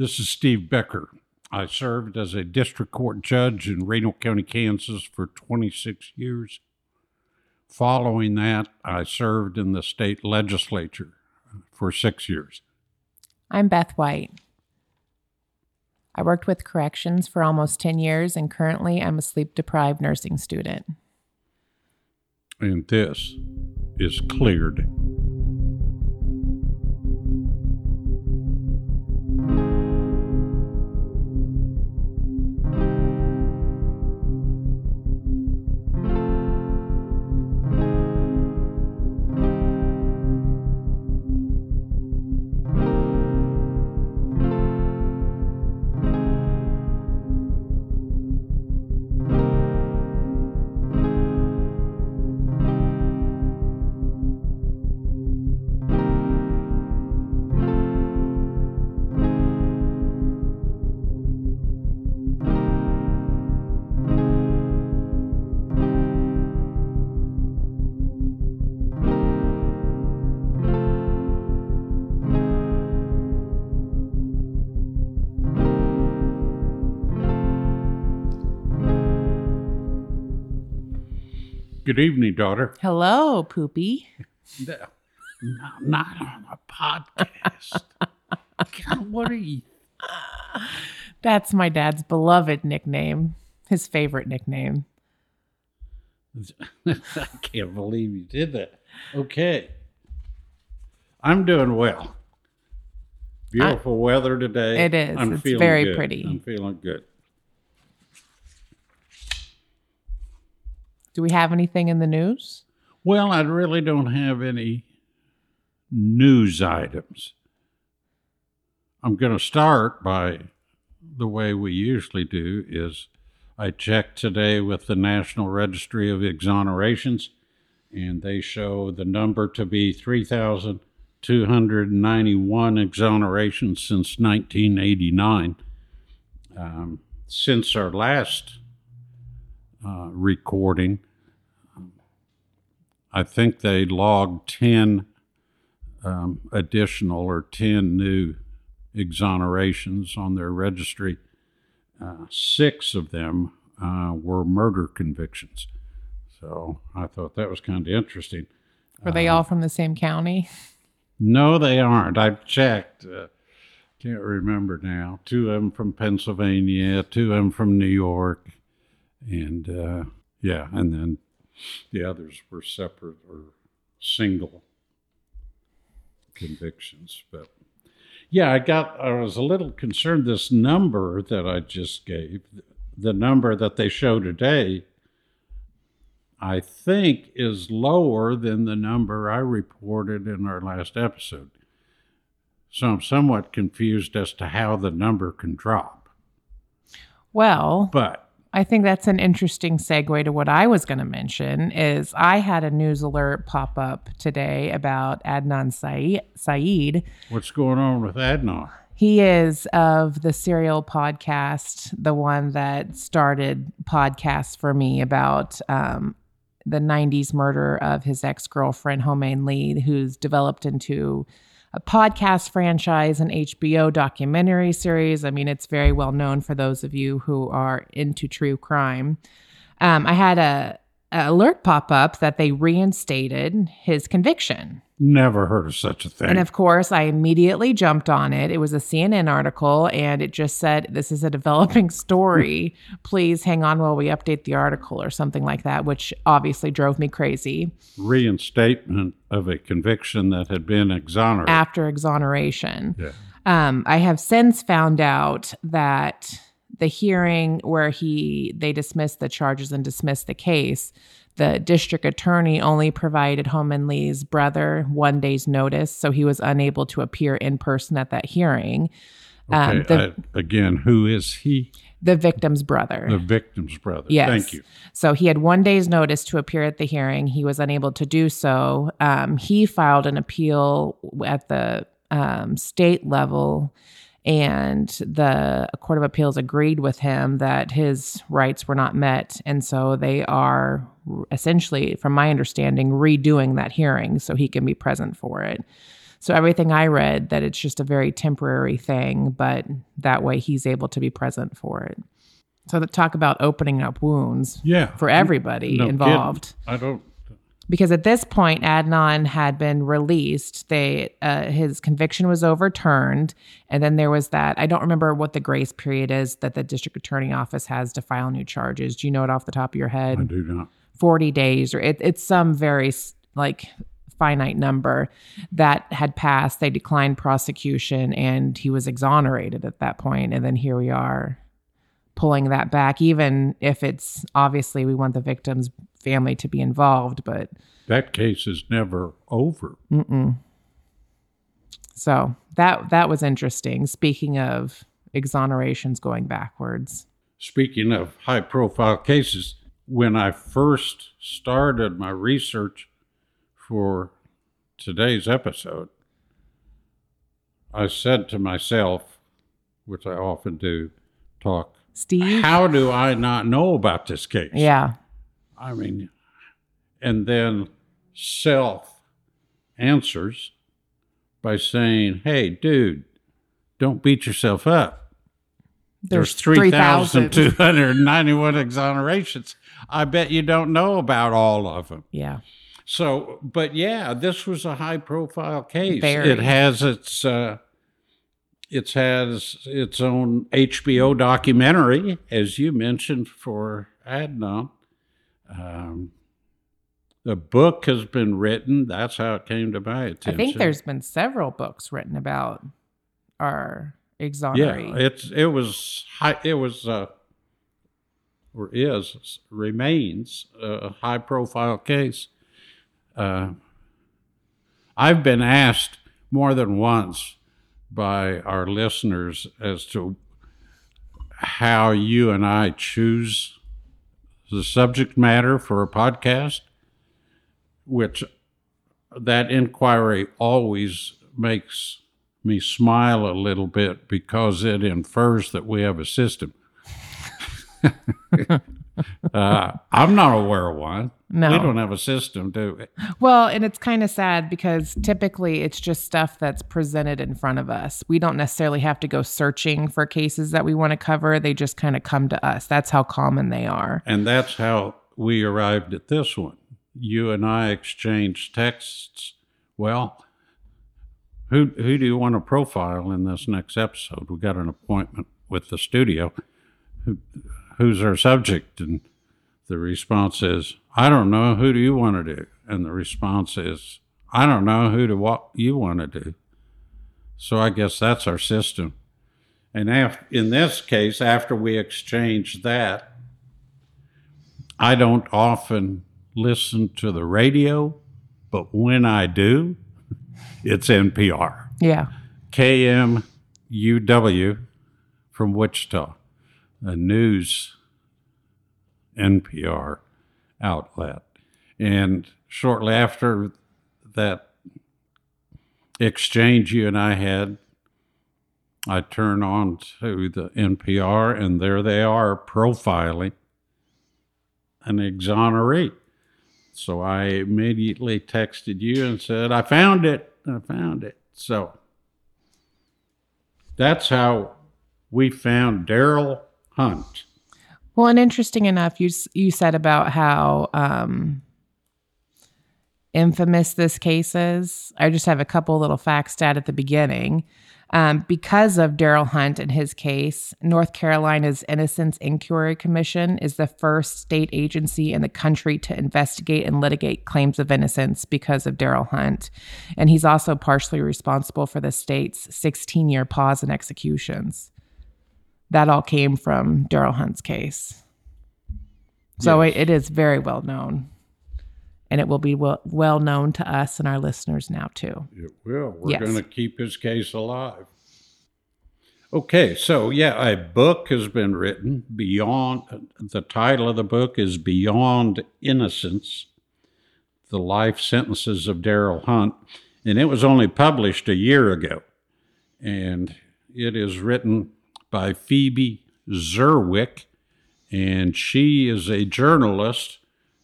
This is Steve Becker. I served as a district court judge in Reno County, Kansas for 26 years. Following that, I served in the state legislature for six years. I'm Beth White. I worked with corrections for almost 10 years, and currently I'm a sleep deprived nursing student. And this is Cleared. Good daughter. Hello, Poopy. No, not on a podcast. God, what are you? That's my dad's beloved nickname, his favorite nickname. I can't believe you did that. Okay. I'm doing well. Beautiful weather today. It is. I'm It's feeling very good. pretty. I'm feeling good. Do we have anything in the news? Well, I really don't have any news items. I'm going to start by the way we usually do is I checked today with the National Registry of Exonerations and they show the number to be 3,291 exonerations since 1989. Um, since our last uh, recording, I think they logged 10 um, additional or 10 new exonerations on their registry. Uh, six of them uh, were murder convictions. So I thought that was kind of interesting. Were they all from the same county? No, they aren't. I've checked. Uh, can't remember now. Two of them from Pennsylvania, two of them from New York, and uh, yeah, and then the others were separate or single convictions. But yeah, I got. I was a little concerned. This number that I just gave, the number that they show today, I think is lower than the number I reported in our last episode. So I'm somewhat confused as to how the number can drop. Well, But I think that's an interesting segue to what I was going to mention is I had a news alert pop up today about Adnan Syed. What's going on with Adnan? He is of the Serial podcast, the one that started podcasts for me about um, the 90s murder of his ex girlfriend, Hae Min Lee, who's developed into a podcast franchise, an HBO documentary series. I mean, it's very well known for those of you who are into true crime. Um, I had a, a alert pop up that they reinstated his conviction. Never heard of such a thing. And of course, I immediately jumped on it. It was a CNN article and it just said, This is a developing story. Please hang on while we update the article or something like that, which obviously drove me crazy Reinstatement of a conviction that had been exonerated. after exoneration. yeah. Um, I have since found out that the hearing where he they dismissed the charges and dismissed the case, the district attorney only provided Hae Min Lee's brother one day's notice, so he was unable to appear in person at that hearing. Um, Okay. the, I- again, who is he? the victim's brother. The victim's brother. Yes. Thank you. So he had one day's notice to appear at the hearing. He was unable to do so. Um, he filed an appeal at the um, state level, and the Court of Appeals agreed with him that his rights were not met. And so they are essentially, from my understanding, redoing that hearing so he can be present for it. So everything I read that it's just a very temporary thing, but that way he's able to be present for it. So talk about opening up wounds Yeah. for everybody No involved. kidding. I don't. Because at this point Adnan had been released. They uh, his conviction was overturned, and then there was that I don't remember what the grace period is that the district attorney office has to file new charges. Do you know it off the top of your head? I do not. Forty days, or it, it's some very like finite number that had passed. They declined prosecution, and he was exonerated at that point. And then here we are pulling that back, even if it's obviously we want the victim's family to be involved, but That case is never over. Mm-mm. So that that was interesting. Speaking of exonerations going backwards, Speaking of high profile cases, when I first started my research for today's episode, I said to myself, which I often do, talk, Steve. how do I not know about this case? yeah, I mean, and then self answers by saying, hey, dude, don't beat yourself up. There's, 3,291 exonerations. I bet you don't know about all of them. Yeah, So, but yeah, this was a high profile case. Very. It has its, uh, it has its own HBO documentary, as you mentioned, for Adnan. Um, the book has been written. That's how it came to my attention. I think there's been several books written about our yeah, it's it was high, it was uh, or is remains a high profile case. Uh, I've been asked more than once by our listeners as to how you and I choose the subject matter for a podcast, which that inquiry always makes me smile a little bit because it infers that we have a system. uh, I'm not aware of one. No. We don't have a system, do we? Well, and it's kind of sad because typically it's just stuff that's presented in front of us. We don't necessarily have to go searching for cases that we want to cover. They just kind of come to us. That's how common they are. And that's how we arrived at this one. You and I exchanged texts. Well, who who do you want to profile in this next episode? We got an appointment with the studio. Who, who's our subject? And the response is, I don't know. Who do you want to do? And the response is, I don't know. Who to what you want to do? So I guess that's our system. And af- in this case, after we exchange that, I don't often listen to the radio, but when I do, it's NPR. Yeah. KMUW from Wichita, a news NPR outlet. And shortly after that exchange you and I had, I turn on to the NPR, and there they are profiling an exoneree. So I immediately texted you and said, I found it. I found it. So that's how we found Darryl Hunt. Well, and interesting enough, you you said about how um, infamous this case is. I just have a couple little facts to add at the beginning. Um, because of Darryl Hunt and his case, North Carolina's Innocence Inquiry Commission is the first state agency in the country to investigate and litigate claims of innocence because of Darryl Hunt. And he's also partially responsible for the state's 16 year pause in executions. That all came from Darryl Hunt's case. So Yes. it, it is very well known. And it will be well, well known to us and our listeners now, too. It will. We're Yes. going to keep his case alive. Okay, so yeah, a book has been written. Beyond the title of the book is Beyond Innocence: The Life Sentences of Darryl Hunt, and it was only published a year ago. And it is written by Phoebe Zerwick, and she is a journalist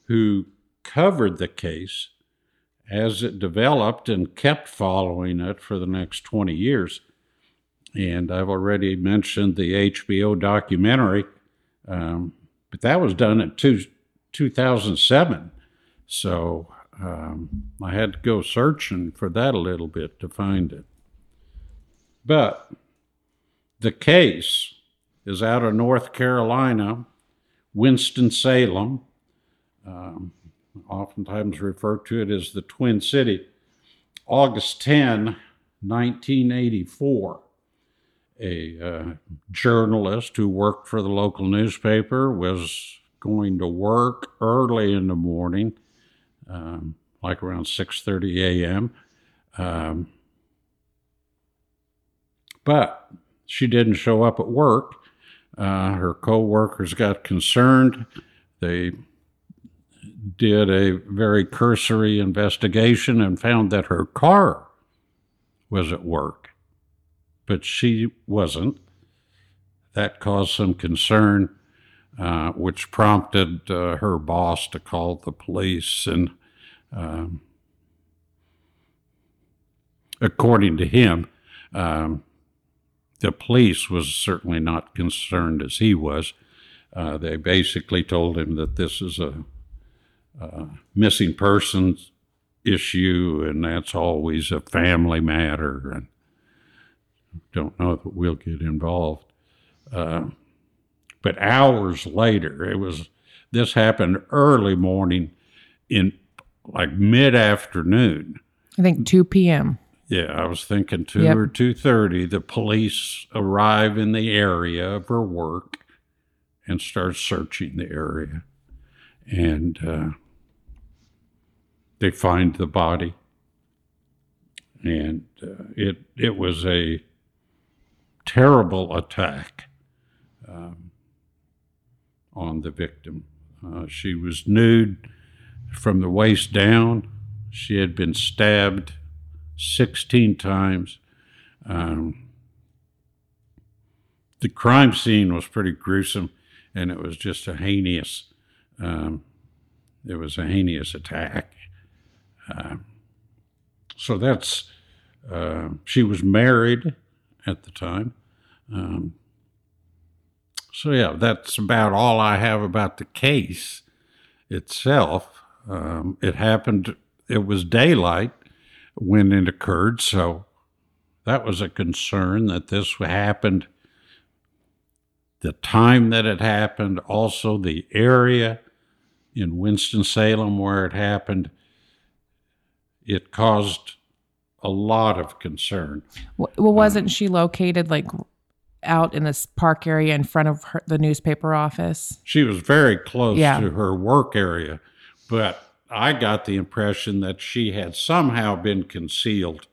who covered the case as it developed and kept following it for the next 20 years. And I've already mentioned the HBO documentary, um, but that was done in two, 2007. So um, I had to go searching for that a little bit to find it. But the case is out of North Carolina, Winston-Salem. Um, oftentimes referred to it as the Twin City. August 10, 1984, a uh, journalist who worked for the local newspaper was going to work early in the morning, um, like around 6:30 a.m. Um, but she didn't show up at work. Uh, her co-workers got concerned. They did a very cursory investigation and found that her car was at work, but she wasn't. That caused some concern, uh, which prompted uh, her boss to call the police. And um, according to him, um, the police was certainly not concerned as he was. Uh, they basically told him that this is a missing persons issue, and that's always a family matter, and don't know that we'll get involved. Uh, but hours later, it was this happened early morning in like mid afternoon. I think 2 p.m. Yeah, I was thinking two Yep. or two thirty. The police arrive in the area of her work and start searching the area, and uh, they find the body. And uh, it it was a terrible attack um, on the victim. Uh, she was nude from the waist down. She had been stabbed 16 times. Um, the crime scene was pretty gruesome, and it was just a heinous. Um, it was a heinous attack. Uh, so that's. Uh, she was married at the time. Um, so yeah, that's about all I have about the case itself. Um, it happened. It was daylight when it occurred, so that was a concern that this happened. The time that it happened, also the area in Winston Salem where it happened, it caused a lot of concern. Well, wasn't she located like out in this park area in front of her, the newspaper office? She was very close Yeah. to her work area, but I got the impression that she had somehow been concealed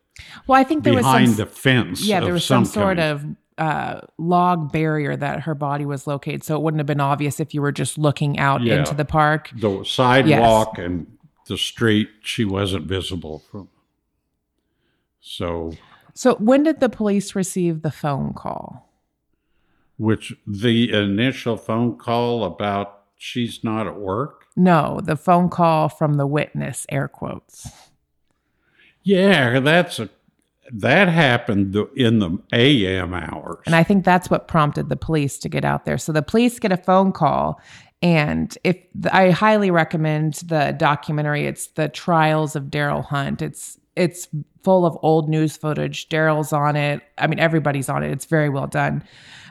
Well, I think there was behind some, the fence. yeah, there was some, sort kind. of uh, log barrier that her body was located, so it wouldn't have been obvious if you were just looking out Yeah. into the park. the sidewalk and the street. She wasn't visible from. So, So, when did the police receive the phone call? which the initial phone call about she's not at work. No, the phone call from the witness, air quotes. Yeah, that's a that happened in the AM hours. And I think that's what prompted the police to get out there. So the police get a phone call, and if I highly recommend the documentary, it's the Trials of Darryl Hunt. It's it's full of old news footage. Darryl's on it. I mean, everybody's on it. It's very well done.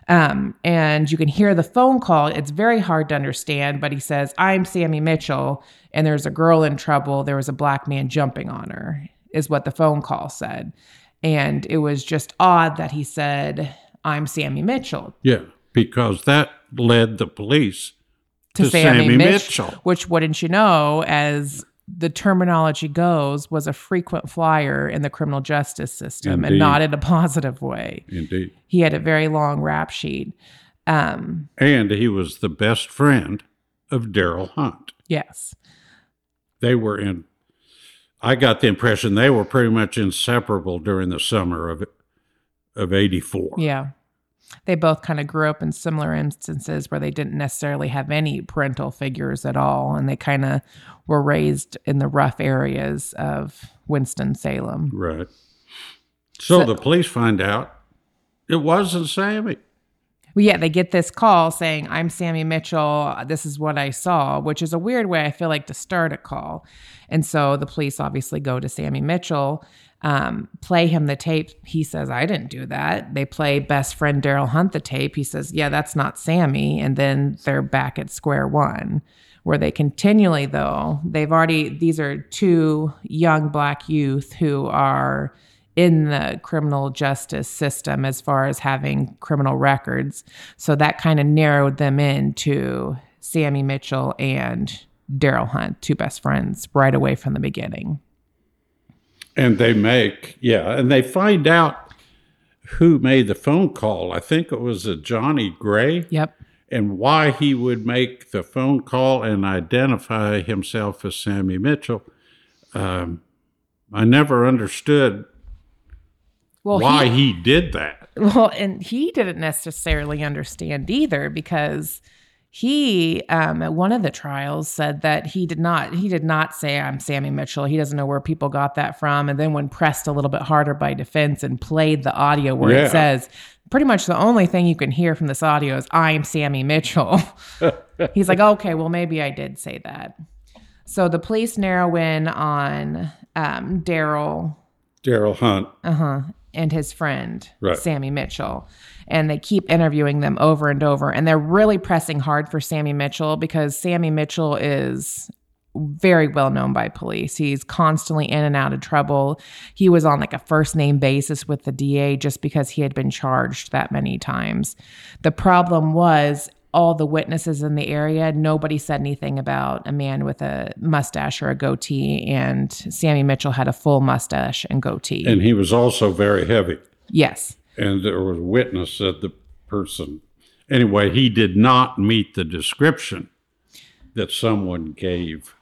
Um, and you can hear the phone call. It's very hard to understand, but he says, I'm Sammy Mitchell, and there's a girl in trouble. There was a black man jumping on her, is what the phone call said. And it was just odd that he said, I'm Sammy Mitchell yeah, because that led the police to, To Sammy, Sammy Mitch- Mitchell. which wouldn't you know, as the terminology goes, was a frequent flyer in the criminal justice system and not in a positive way. indeed. He had a very long rap sheet. Um, And he was the best friend of Darryl Hunt. yes. They were in, I got the impression they were pretty much inseparable during the summer of, of 84. Yeah. They both kind of grew up in similar instances where they didn't necessarily have any parental figures at all, and they kind of were raised in the rough areas of Winston Salem. Right. So, So- the police find out it wasn't Sammy. Well, yeah, they get this call saying, I'm Sammy Mitchell. This is what I saw, which is a weird way, I feel like, to start a call. And so the police obviously go to Sammy Mitchell, um, play him the tape. He says, I didn't do that. They play best friend Darryl Hunt the tape. He says, Yeah, that's not Sammy. And then they're back at square one, where they continually, though, they've already, these are two young black youth who are in the criminal justice system as far as having criminal records. So that kind of narrowed them in to Sammy Mitchell and Darryl Hunt, two best friends, right away from the beginning. And they make, yeah, and they find out who made the phone call. I think it was a Johnny Gray. Yep. and why he would make the phone call and identify himself as Sammy Mitchell. Um, I never understood Well, why he, he did that. well, and he didn't necessarily understand either because he um, at one of the trials said that he did not he did not say I'm Sammy Mitchell. He doesn't know where people got that from. And then when pressed a little bit harder by defense and played the audio where Yeah. it says pretty much the only thing you can hear from this audio is I'm Sammy Mitchell. He's like, okay, well maybe I did say that. So the police narrow in on um, Darryl Darryl Hunt. uh-huh and his friend Right. sammy mitchell and they keep interviewing them over and over and they're really pressing hard for sammy mitchell because sammy mitchell is very well known by police he's constantly in and out of trouble he was on like a first name basis with the da just because he had been charged that many times the problem was all the witnesses in the area, nobody said anything about a man with a mustache or a goatee, and Sammy Mitchell had a full mustache and goatee. And he was also very heavy. yes. And there was a witness that the person, anyway, he did not meet the description that someone gave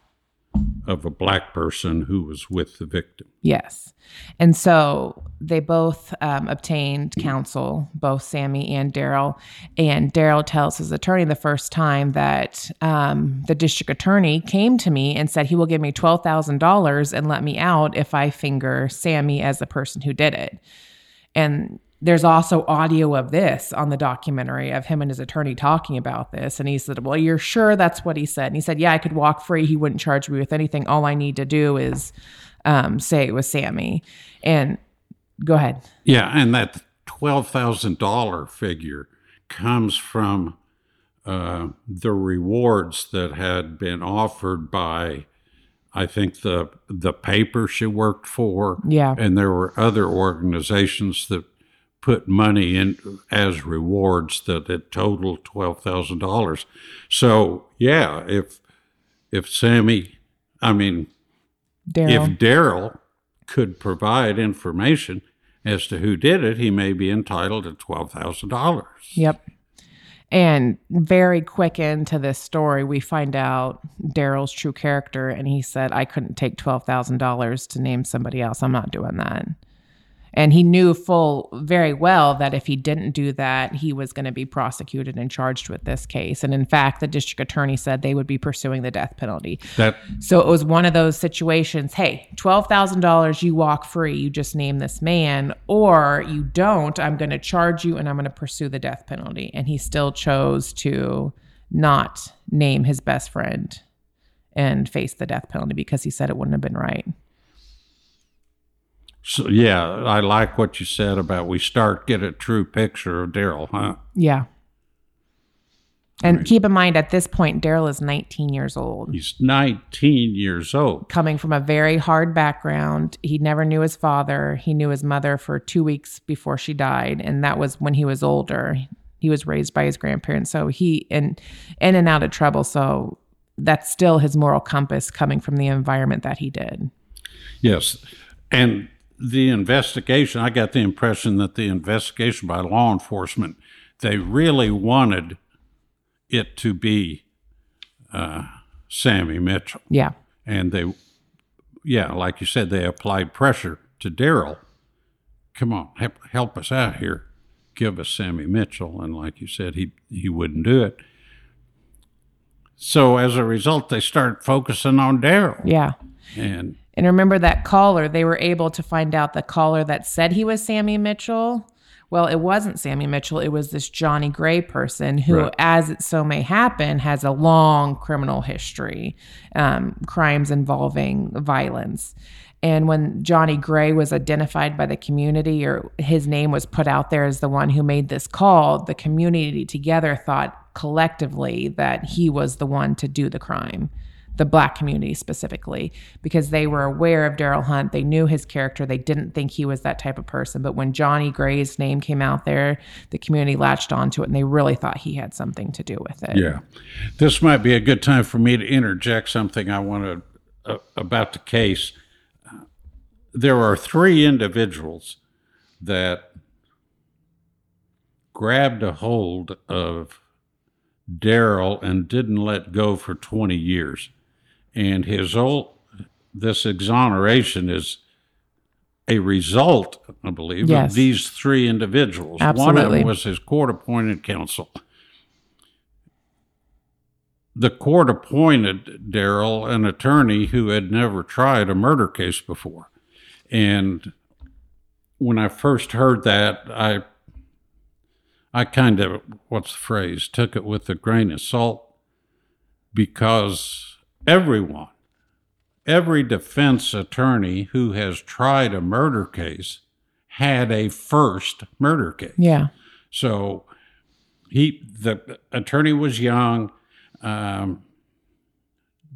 of a black person who was with the victim. Yes. And so they both um, obtained counsel, both Sammy and Darryl. And Darryl tells his attorney the first time that um, the district attorney came to me and said he will give me $12,000 and let me out if I finger Sammy as the person who did it. And there's also audio of this on the documentary of him and his attorney talking about this. And he said, Well, you're sure that's what he said? And he said, Yeah, I could walk free. He wouldn't charge me with anything. All I need to do is um, say it was Sammy. And go ahead. Yeah, and that twelve thousand dollar figure comes from uh, the rewards that had been offered by, I think the the paper she worked for. Yeah. and there were other organizations that put money in as rewards that it totaled twelve thousand dollars. So yeah, if if Sammy, I mean, Darryl. if Darryl could provide information as to who did it, he may be entitled to twelve thousand dollars. Yep. And very quick into this story, we find out Darryl's true character, and he said, I couldn't take $12,000 to name somebody else. I'm not doing that. And he knew full very well that if he didn't do that, he was going to be prosecuted and charged with this case. And in fact, the district attorney said they would be pursuing the death penalty. That So it was one of those situations hey, $12,000, you walk free, you just name this man, or you don't, I'm going to charge you and I'm going to pursue the death penalty. And he still chose to not name his best friend and face the death penalty because he said it wouldn't have been right. So yeah, I like what you said about we start get a true picture of Darryl Hunt. Yeah. And keep in mind, at this point, Darryl is 19 years old. He's nineteen years old. coming from a very hard background. He never knew his father. He knew his mother for two weeks before she died, and that was when he was older. He was raised by his grandparents, so he and in and out of trouble. So that's still his moral compass coming from the environment that he did. Yes. And the investigation, I got the impression that the investigation by law enforcement, they really wanted it to be uh, Sammy Mitchell. Yeah, And they, yeah, like you said, they applied pressure to Darryl. Come on, help, help us out here. give us Sammy Mitchell, and like you said, he he wouldn't do it. So as a result, they start focusing on Darryl, Yeah. and And remember that caller, they were able to find out the caller that said he was Sammy Mitchell. Well, it wasn't Sammy Mitchell. It was this Johnny Gray person who, Right. as it so may happen, has a long criminal history, um, crimes involving violence. And when Johnny Gray was identified by the community or his name was put out there as the one who made this call, the community together thought collectively that he was the one to do the crime the black community specifically because they were aware of Darryl Hunt. They knew his character. They didn't think he was that type of person. But when Johnny Gray's name came out there, the community latched onto it and they really thought he had something to do with it. Yeah. This might be a good time for me to interject something I want to uh, about the case. There are three individuals that grabbed a hold of Darryl and didn't let go for 20 years. And his old this exoneration is a result, I believe, Yes. of these three individuals. One of them was his court appointed counsel the court appointed Darryl an attorney who had never tried a murder case before. And when I first heard that, I I kind of what's the phrase, took it with a grain of salt because everyone, every defense attorney who has tried a murder case had a first murder case. Yeah. So he, the attorney was young. Um,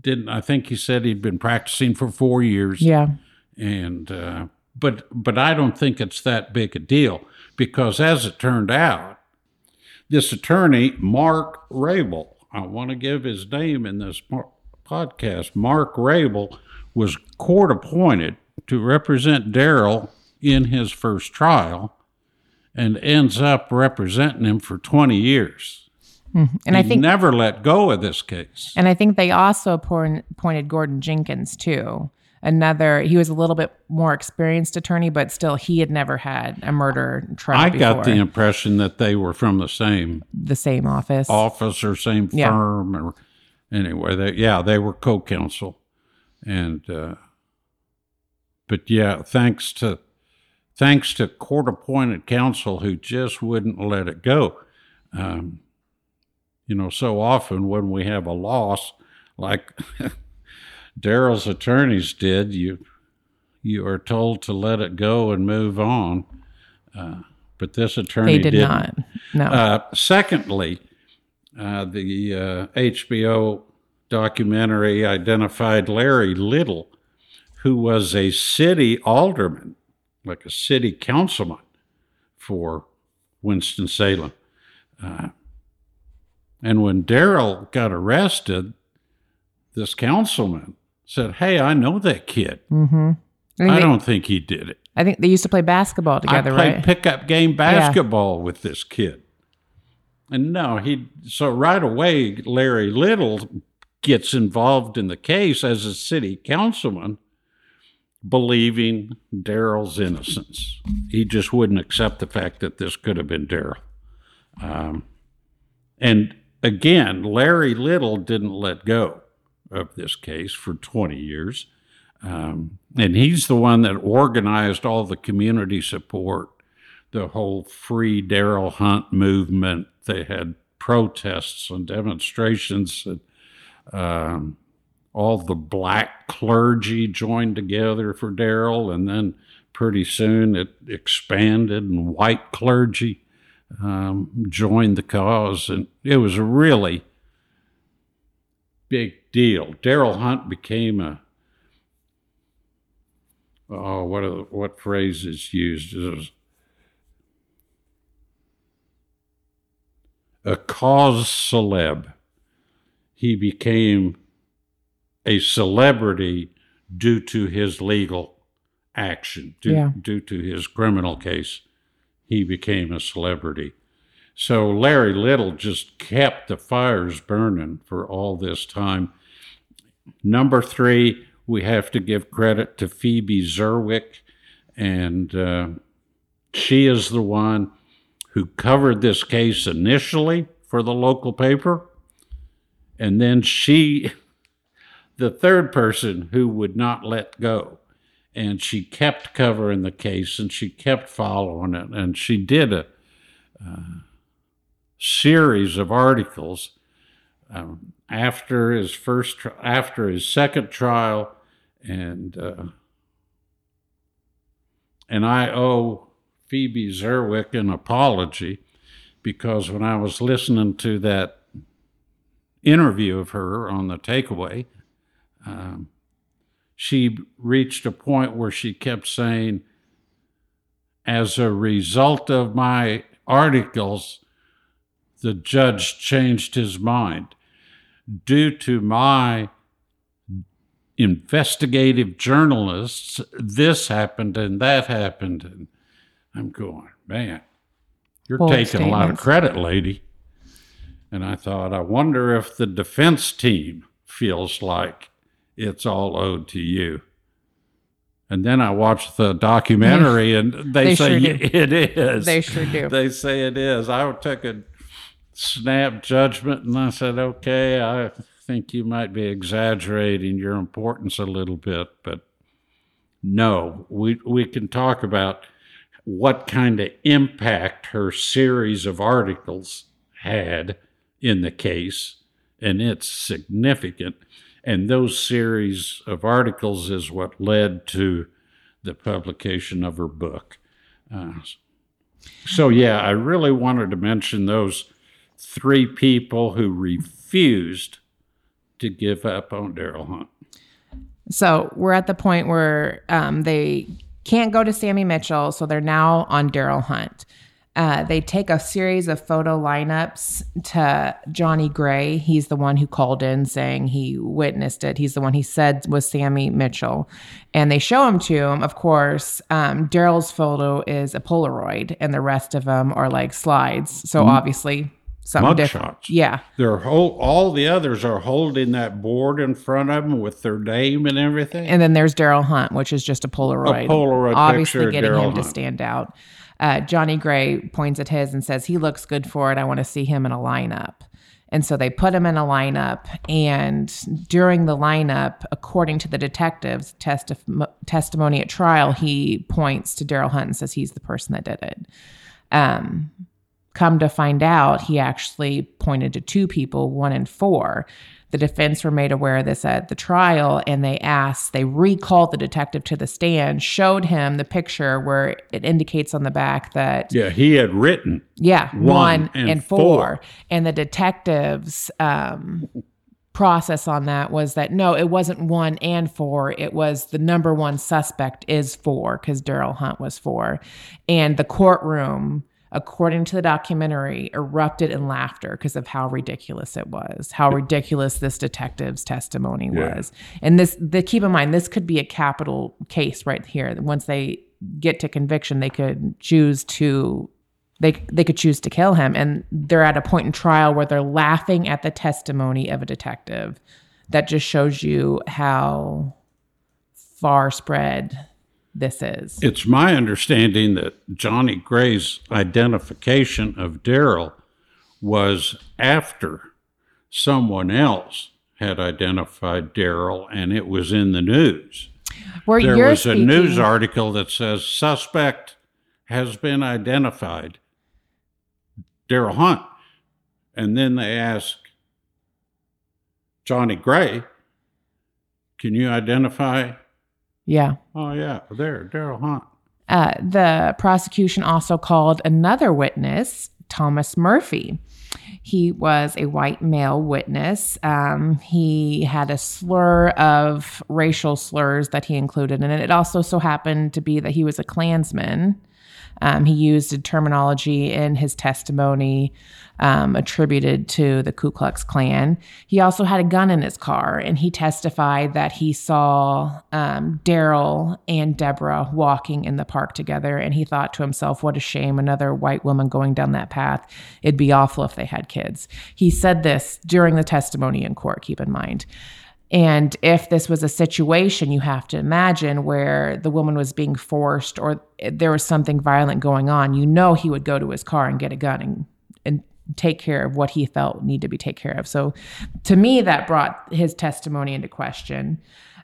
didn't I think he said he'd been practicing for four years, Yeah. and uh, but but I don't think it's that big a deal because as it turned out, this attorney Mark Rabil, I want to give his name in this podcast. Mark Rabil was court appointed to represent Darryl in his first trial and ends up representing him for 20 years. Mm-hmm. And I think he never let go of this case. and I think they also appoint- appointed Gordon Jenkins too. Another he was a little bit more experienced attorney, but still he had never had a murder trial I before. got the impression that they were from the same the same office. office or same Yeah. firm or anyway they yeah they were co-counsel and uh but yeah thanks to thanks to court appointed counsel who just wouldn't let it go um you know so often when we have a loss like Darryl's attorneys did you you are told to let it go and move on uh, but this attorney they did didn't. not. No. Uh, secondly, uh, the uh, HBO documentary identified Larry Little, who was a city alderman, like a city councilman for Winston-Salem. Uh, and when Darryl got arrested, this councilman said, Hey, I know that kid. mm-hmm. I I they, don't think he did it. I think they used to play basketball together, I played right? pickup game basketball with this kid. And no, he so right away Larry Little gets involved in the case as a city councilman, believing Darryl's innocence. He just wouldn't accept the fact that this could have been Darryl. Um, and again, Larry Little didn't let go of this case for 20 years. Um, and he's the one that organized all the community support, the whole free Darryl Hunt movement. They had protests and demonstrations, and um, all the black clergy joined together for Darryl, and then pretty soon it expanded, and white clergy um, joined the cause, and it was a really big deal. Darryl Hunt became a oh, what are what phrase is used? It was a cause celeb. He became a celebrity due to his legal action, due, Yeah. due to his criminal case. He became a celebrity. So Larry Little just kept the fires burning for all this time. Number three, we have to give credit to Phoebe Zerwick, and uh, she is the one who covered this case initially for the local paper. And then she, the third person who would not let go. And she kept covering the case and she kept following it. And she did a, series of articles um, after his first, tri- after his second trial, and uh, and I owe Phoebe Zerwick an apology because when I was listening to that interview of her on the takeaway, um, she reached a point where she kept saying, as a result of my articles, the judge changed his mind. Due to my investigative journalists, this happened and that happened. I'm going, man, you're Bold taking a lot of credit, lady. And I thought, I wonder if the defense team feels like it's all owed to you. And then I watched the documentary, and they, They say sure it is. They sure do. They say it is. I took a snap judgment, and I said, "Okay, I think you might be exaggerating your importance a little bit, but no, we we can talk about what kind of impact her series of articles had in the case, and it's significant. And those series of articles is what led to the publication of her book. Uh, so, yeah, I really wanted to mention those three people who refused to give up on Darryl Hunt. So we're at the point where um, they can't go to Sammy Mitchell, so they're now on Darryl Hunt. Uh, they take a series of photo lineups to Johnny Gray. He's the one who called in saying he witnessed it. He's the one he said was Sammy Mitchell. And they show him to him. Of course, um, Darryl's photo is a Polaroid, and the rest of them are like slides. So obviously, something Mug different. shots. Yeah. They're whole, all the others are holding that board in front of them with their name and everything. And then there's Darryl Hunt, which is just a Polaroid. A Polaroid obviously picture getting him to stand out. Uh, Johnny Gray points at his and says he looks good for it. I want to see him in a lineup. And so they put him in a lineup. And during the lineup, according to the detective's testif- testimony at trial, he points to Darryl Hunt and says he's the person that did it. Um, come to find out, he actually pointed to two people, one and four. The defense were made aware of this at the trial, and they asked, they recalled the detective to the stand, showed him the picture where it indicates on the back that yeah, he had written. yeah, One one, and and, four. four. And the detective's um, process on that was that no, it wasn't one and four. It was the number one suspect is four because Darryl Hunt was four. And the courtroom, according to the documentary, erupted in laughter because of how ridiculous it was, how ridiculous this detective's testimony Yeah. was. And this, the, keep in mind, this could be a capital case right here. Once they get to conviction, they could choose to they they could choose to kill him and they're at a point in trial where they're laughing at the testimony of a detective that just shows you how far spread this is It's my understanding that Johnny Gray's identification of Darryl was after someone else had identified Darryl and it was in the news. where There was speaking, a news article that says suspect has been identified, Darryl Hunt. And then they ask Johnny Gray, can you identify? Yeah Oh, yeah, there, Darryl Hunt. Uh, the prosecution also called another witness, Thomas Murphy. He was a white male witness. Um, he had a slur of racial slurs that he included, and it also so happened to be that he was a Klansman. Um, he used a terminology in his testimony um, attributed to the Ku Klux Klan. He also had a gun in his car, and he testified that he saw um, Darryl and Deborah walking in the park together, and he thought to himself, "What a shame! Another white woman going down that path. It'd be awful if they had kids." He said this during the testimony in court. Keep in mind. And if this was a situation, you have to imagine where the woman was being forced or there was something violent going on, you know he would go to his car and get a gun and, and take care of what he felt need to be taken care of. So to me, that brought his testimony into question.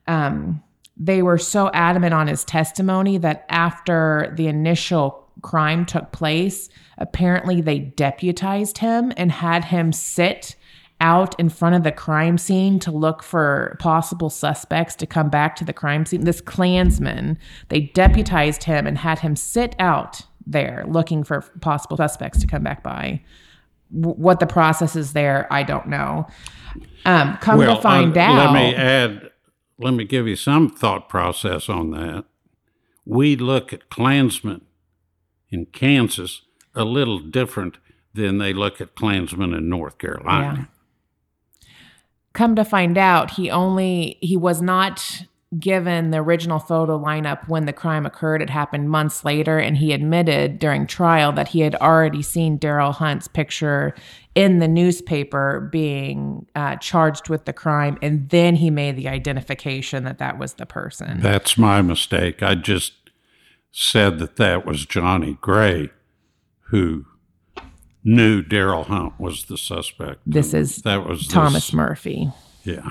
Um, they were so adamant on his testimony that after the initial crime took place, apparently they deputized him and had him sit out in front of the crime scene to look for possible suspects to come back to the crime scene. This Klansman, they deputized him and had him sit out there looking for possible suspects to come back by. W- what the process is there, I don't know. Um, come well, to find uh, out, let me add, let me give you some thought process on that. We look at Klansmen in Kansas a little different than they look at Klansmen in North Carolina. Yeah. Come to find out he only he was not given the original photo lineup when the crime occurred it happened months later and he admitted during trial that he had already seen darryl hunt's picture in the newspaper being uh, charged with the crime and then he made the identification that that was the person That's my mistake. I just said that that was Johnny Gray who knew Darryl Hunt was the suspect. This is that was thomas this- murphy Yeah.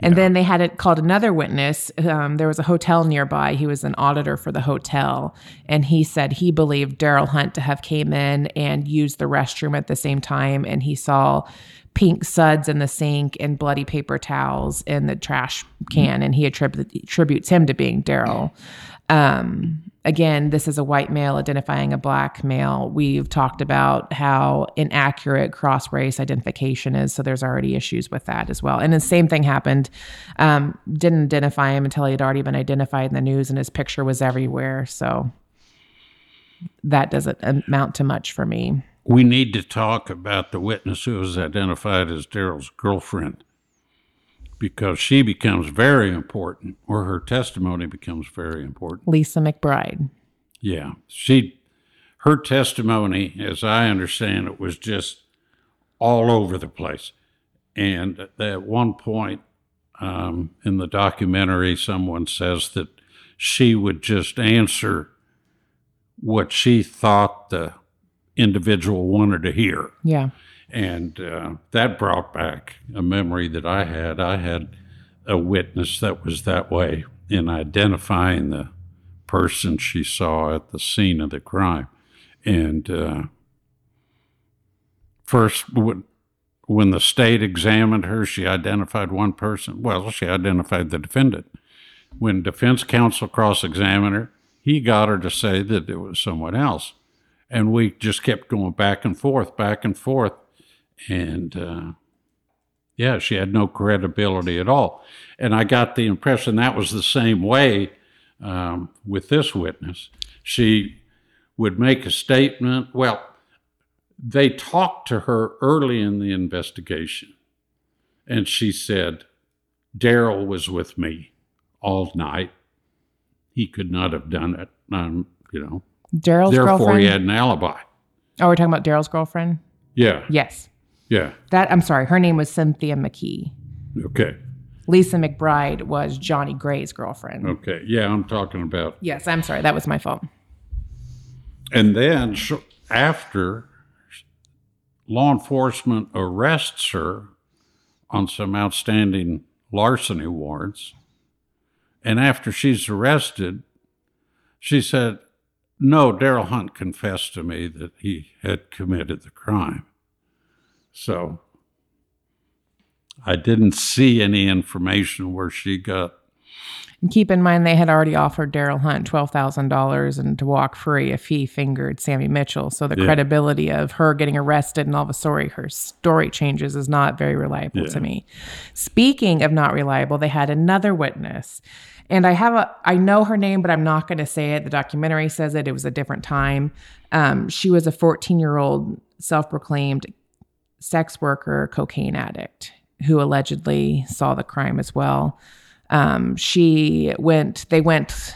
And then they had it called another witness. Um, there was a hotel nearby. He was an auditor for the hotel, and he said he believed Darryl Hunt to have came in and used the restroom at the same time, and he saw pink suds in the sink and bloody paper towels in the trash can, and he attribute, attributes him to being Darryl. Um, again, this is a white male identifying a black male. We've talked about how inaccurate cross race identification is, so there's already issues with that as well. And the same thing happened. Um, didn't identify him until he had already been identified in the news, and his picture was everywhere. So that doesn't amount to much for me. We need to talk about the witness who was identified as Darryl's girlfriend because she becomes very important, or her testimony becomes very important. Lisa McBride. Yeah. She, her testimony, as I understand it, was just all over the place. And at one point um, in the documentary, someone says that she would just answer what she thought the individual wanted to hear. Yeah. And uh, that brought back a memory that I had. I had a witness that was that way in identifying the person she saw at the scene of the crime. And uh, first, when, when the state examined her, she identified one person. Well, she identified the defendant. When defense counsel cross examined her, he got her to say that it was someone else. And we just kept going back and forth, back and forth. And uh, yeah, she had no credibility at all. And I got the impression that was the same way um, with this witness. She would make a statement. Well, they talked to her early in the investigation, and she said, Darryl was with me all night. He could not have done it. Um, you know, Darryl's therefore girlfriend. he had an alibi. oh, we're talking about Darryl's girlfriend? Yeah, Yes. Yeah, That I'm sorry, her name was Cynthia McKee. okay, Lisa McBride was Johnny Gray's girlfriend. okay. Yeah, I'm talking about Yes, I'm sorry, that was my fault. And then sh- after law enforcement arrests her on some outstanding larceny warrants, and after she's arrested, she said, No, Darryl Hunt confessed to me that he had committed the crime. So I didn't see any information where she got And keep in mind, they had already offered Darryl Hunt twelve thousand dollars and to walk free if he fingered Sammy Mitchell. So the Yeah. credibility of her getting arrested and all of a story, her story changes is not very reliable to me. Speaking of not reliable, they had another witness, and I have a I know her name, but I'm not going to say it. The documentary says it. It was a different time. Um, she was a 14 year old self proclaimed sex worker, cocaine addict who allegedly saw the crime as well. Um, she went, they went,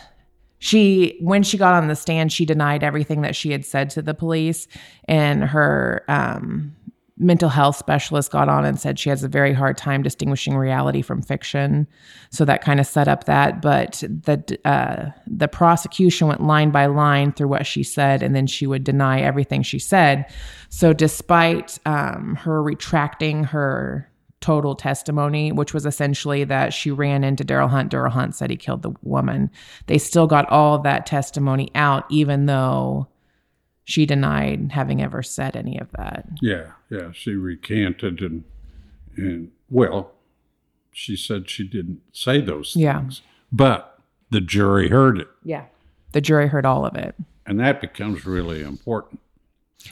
she, when she got on the stand, she denied everything that she had said to the police. And her um, mental health specialist got on and said she has a very hard time distinguishing reality from fiction. So that kind of set up that. But the uh, the prosecution went line by line through what she said, and then she would deny everything she said. So despite um, her retracting her total testimony, which was essentially that she ran into Darryl Hunt. Darryl Hunt said he killed the woman. They still got all that testimony out, even though she denied having ever said any of that. Yeah, yeah. She recanted and and well, she said she didn't say those Yeah. things. But the jury heard it. Yeah. The jury heard all of it. And that becomes really important.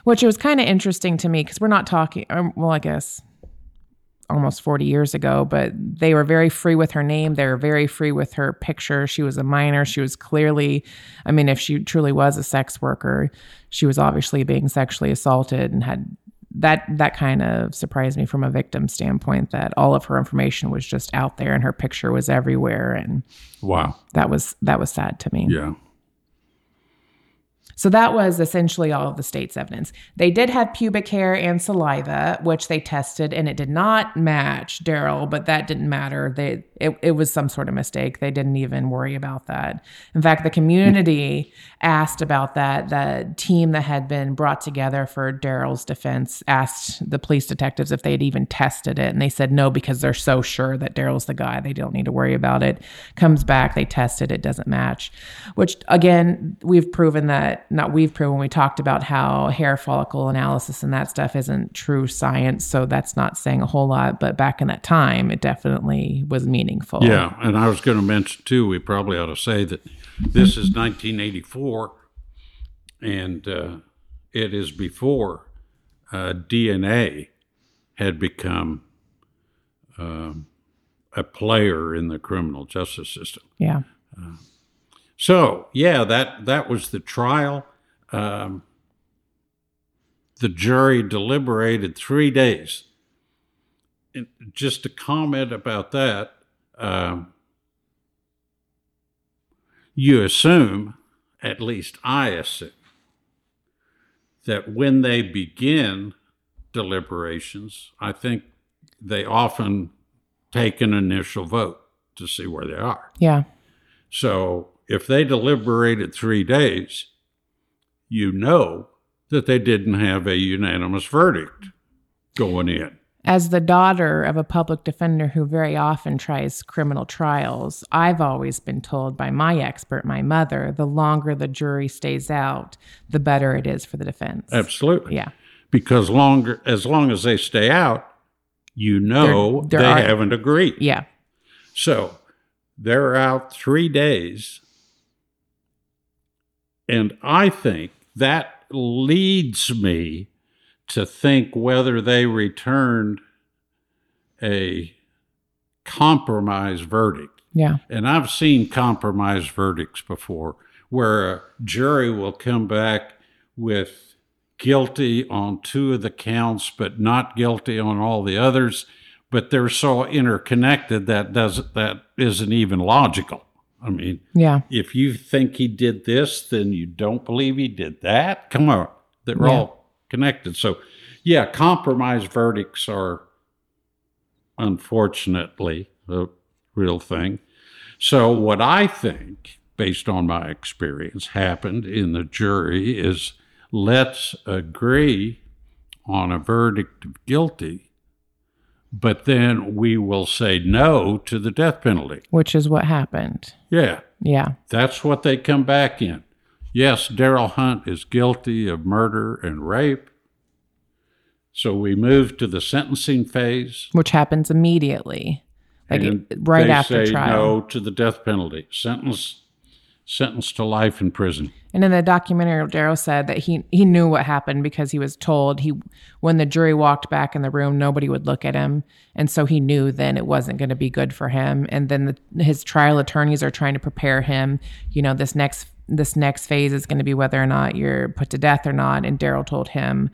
Which was kind of interesting to me because we're not talking, um, well, I guess almost 40 years ago, but they were very free with her name. They were very free with her picture. She was a minor. She was clearly, I mean, if she truly was a sex worker, she was obviously being sexually assaulted and had that that kind of surprised me from a victim standpoint that all of her information was just out there and her picture was everywhere and Wow. that was that was sad to me. Yeah. So that was essentially all of the state's evidence. They did have pubic hair and saliva, which they tested, and it did not match Darryl, but that didn't matter. They it, it was some sort of mistake. They didn't even worry about that. In fact, the community asked about that. The team that had been brought together for Darryl's defense asked the police detectives if they had even tested it, and they said no because they're so sure that Darryl's the guy. They don't need to worry about it. Comes back, they tested it, doesn't match. Which again, we've proven that not we've proven we talked about how hair follicle analysis and that stuff isn't true science, so that's not saying a whole lot. But back in that time, it definitely was meaningful. Yeah. And I was going to mention, too, we probably ought to say that this is 1984 and uh, it is before uh, DNA had become um, a player in the criminal justice system. Yeah. So yeah, that that was the trial. Um, the jury deliberated three days. And just to comment about that, um, you assume, at least I assume, that when they begin deliberations, I think they often take an initial vote to see where they are. Yeah. So if they deliberated three days, you know that they didn't have a unanimous verdict going in. As the daughter of a public defender who very often tries criminal trials, I've always been told by my expert, my mother, the longer the jury stays out, the better it is for the defense. Absolutely. Yeah. Because longer as long as they stay out, you know There- there they are- haven't agreed. Yeah. So they're out three days. And I think that leads me to think whether they returned a compromise verdict. Yeah. And I've seen compromise verdicts before where a jury will come back with guilty on two of the counts, but not guilty on all the others. But they're so interconnected that doesn't that isn't even logical. I mean, Yeah. if you think he did this, then you don't believe he did that. Come on, they're Yeah. all connected. So, yeah, compromise verdicts are unfortunately a real thing. So, what I think, based on my experience, happened in the jury is let's agree on a verdict of guilty, but then we will say no to the death penalty. Which is what happened. Yeah. Yeah. That's what they come back in. Yes, Darryl Hunt is guilty of murder and rape. So we move to the sentencing phase. Which happens immediately. Like right they after say trial. no to the death penalty. Sentence sentenced to life in prison. And in the documentary, Darryl said that he he knew what happened because he was told he when the jury walked back in the room, nobody would look at him, and so he knew then it wasn't going to be good for him. And then the, his trial attorneys are trying to prepare him. You know, this next this next phase is going to be whether or not you're put to death or not. And Darryl told him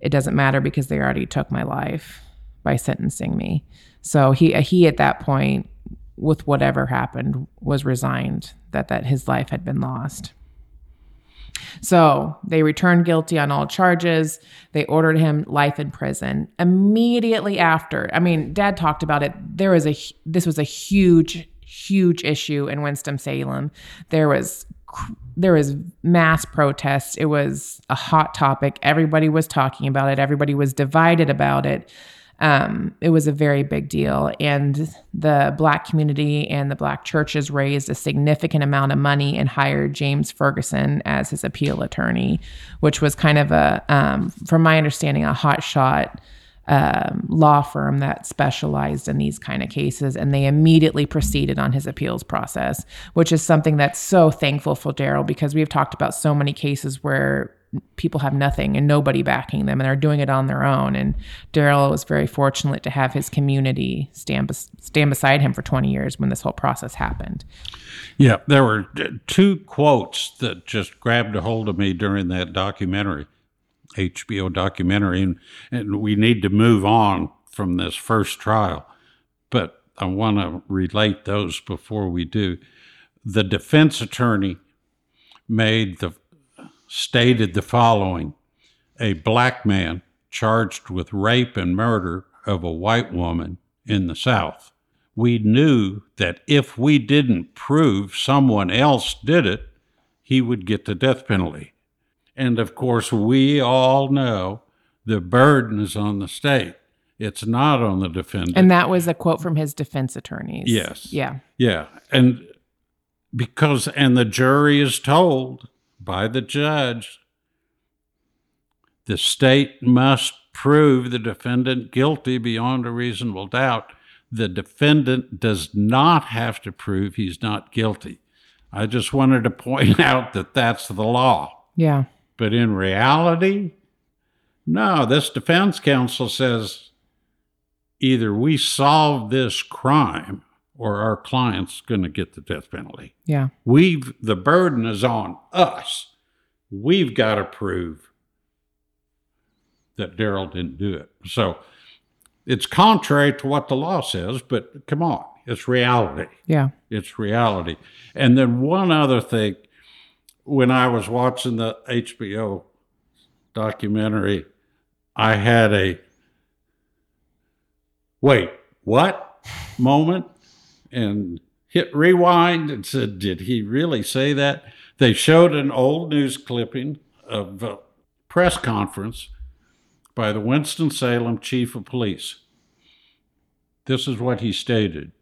it doesn't matter because they already took my life by sentencing me. So he he at that point, with whatever happened, was resigned that that his life had been lost. So they returned guilty on all charges. They ordered him life in prison. Immediately after, I mean, Dad talked about it. There was a this was a huge, huge issue in Winston Salem. There was there was mass protests. It was a hot topic. Everybody was talking about it. Everybody was divided about it um, it was a very big deal. And the Black community and the Black churches raised a significant amount of money and hired James Ferguson as his appeal attorney, which was kind of a, um, from my understanding, a hotshot. Um, law firm that specialized in these kind of cases, and they immediately proceeded on his appeals process, which is something that's so thankful for Darryl because we've talked about so many cases where people have nothing and nobody backing them and they're doing it on their own. And Darryl was very fortunate to have his community stand, stand beside him for 20 years when this whole process happened. Yeah, there were uh, two quotes that just grabbed a hold of me during that documentary, HBO documentary. And, and we need to move on from this first trial, but I want to relate those before we do. The defense attorney made the stated the following A black man charged with rape and murder of a white woman in the South. We knew that if we didn't prove someone else did it, he would get the death penalty. And of course, we all know the burden is on the state. It's not on the defendant. And that was a quote from his defense attorneys. Yes. Yeah. Yeah. And because, and the jury is told by the judge. The state must prove the defendant guilty beyond a reasonable doubt. The defendant does not have to prove he's not guilty. I just wanted to point out that that's the law. Yeah. But in reality, no, this defense counsel says either we solve this crime or our client's going to get the death penalty. Yeah. We've the burden is on us. We've got to prove that Darryl didn't do it. So it's contrary to what the law says, but come on, it's reality. Yeah. It's reality. And then one other thing, when I was watching the HBO documentary, I had a wait, what moment and hit rewind and said, Did he really say that? They showed an old news clipping of a press conference by the Winston-Salem chief of police. This is what he stated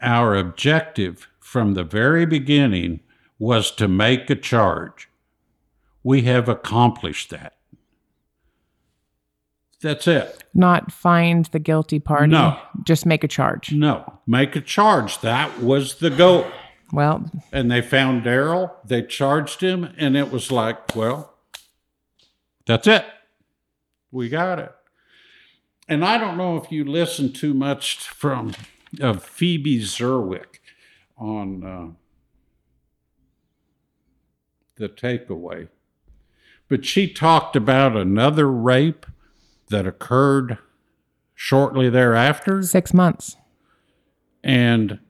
Our objective from the very beginning was to make a charge. We have accomplished that. That's it. Not find the guilty party. No. Just make a charge. No, make a charge. That was the goal. Well, And they found Darryl, they charged him, and it was like, well, that's it. We got it. And I don't know if you listen too much from of Phoebe Zerwick on uh, the takeaway, but she talked about another rape that occurred shortly thereafter, six months. and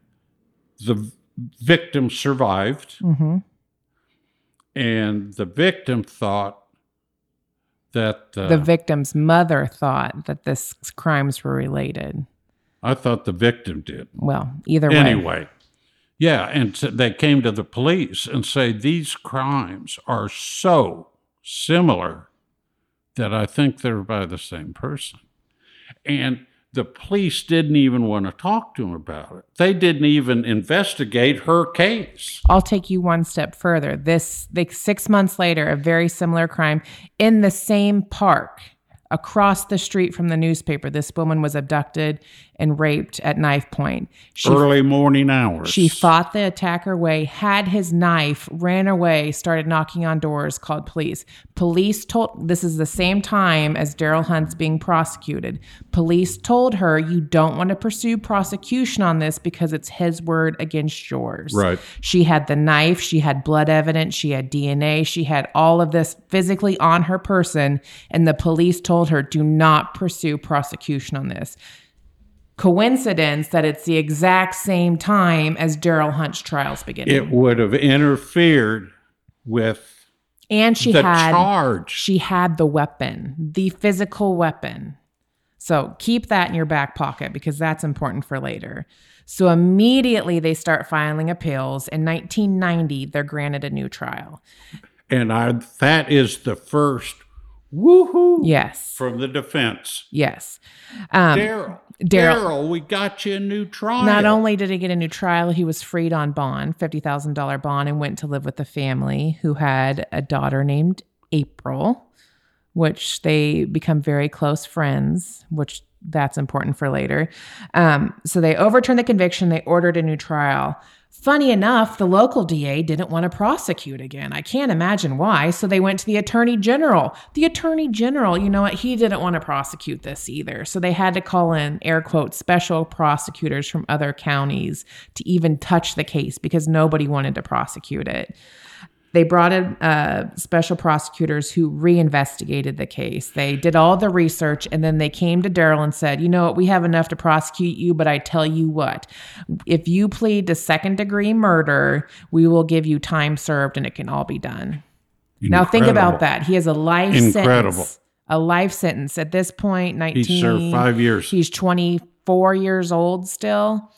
the victim survived, hmm and the victim thought that uh, The victim's mother thought that this crimes were related. I thought the victim did. Well, either way. Anyway, yeah, and t- they came to the police and say these crimes are so similar that I think they're by the same person. And the police didn't even want to talk to him about it. They didn't even investigate her case. I'll take you one step further. This, like six months later, a very similar crime in the same park across the street from the newspaper. This woman was abducted and raped at knife point. She Early morning hours. She fought the attacker away, had his knife, ran away, started knocking on doors, called police. Police told this is the same time as Darryl Hunt's being prosecuted. Police told her, You don't want to pursue prosecution on this because it's his word against yours. Right. She had the knife, she had blood evidence, she had DNA, she had all of this physically on her person, and the police told her, Do not pursue prosecution on this coincidence that it's the exact same time as Darryl Hunt's trials beginning. It would have interfered with And she the had charge. she had the weapon, the physical weapon. So keep that in your back pocket because that's important for later. So immediately they start filing appeals. In 1990, they're granted a new trial. And I, that is the first woohoo Yes. from the defense. Yes. Um, Darryl, Darryl- we got you a new trial. Not only did he get a new trial, he was freed on bond, $50,000 bond, and went to live with the family who had a daughter named April, which they become very close friends, which that's important for later. Um, so they overturned the conviction, they ordered a new trial. Funny enough, the local DA didn't want to prosecute again. I can't imagine why. So they went to the attorney general. The attorney general, you know what? He didn't want to prosecute this either. So they had to call in, air quotes, special prosecutors from other counties to even touch the case because nobody wanted to prosecute it. They brought in uh, special prosecutors who reinvestigated the case. They did all the research and then they came to Darryl and said, You know what? We have enough to prosecute you, but I tell you what, if you plead to second degree murder, we will give you time served and it can all be done. Now think about that. He has a life Incredible. sentence. A life sentence. At this point, 19. He served five years. He's 24 years old still.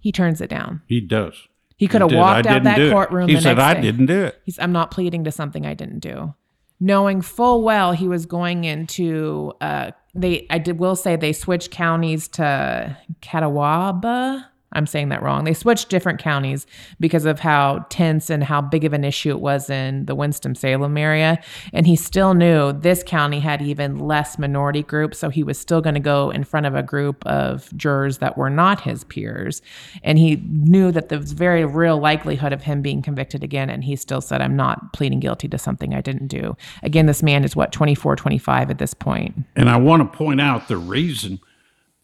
He turns it down. He does. He could have walked out that do it. courtroom. He said, "I day. didn't do it." He's, I'm not pleading to something I didn't do. Knowing full well he was going into, uh, they, I did, will say they switched counties to Catawba. I'm saying that wrong. They switched different counties because of how tense and how big of an issue it was in the Winston-Salem area. And he still knew this county had even less minority groups. So he was still going to go in front of a group of jurors that were not his peers. And he knew that there was very real likelihood of him being convicted again. And he still said, I'm not pleading guilty to something I didn't do. Again, this man is what, 24, 25 at this point. And I want to point out the reason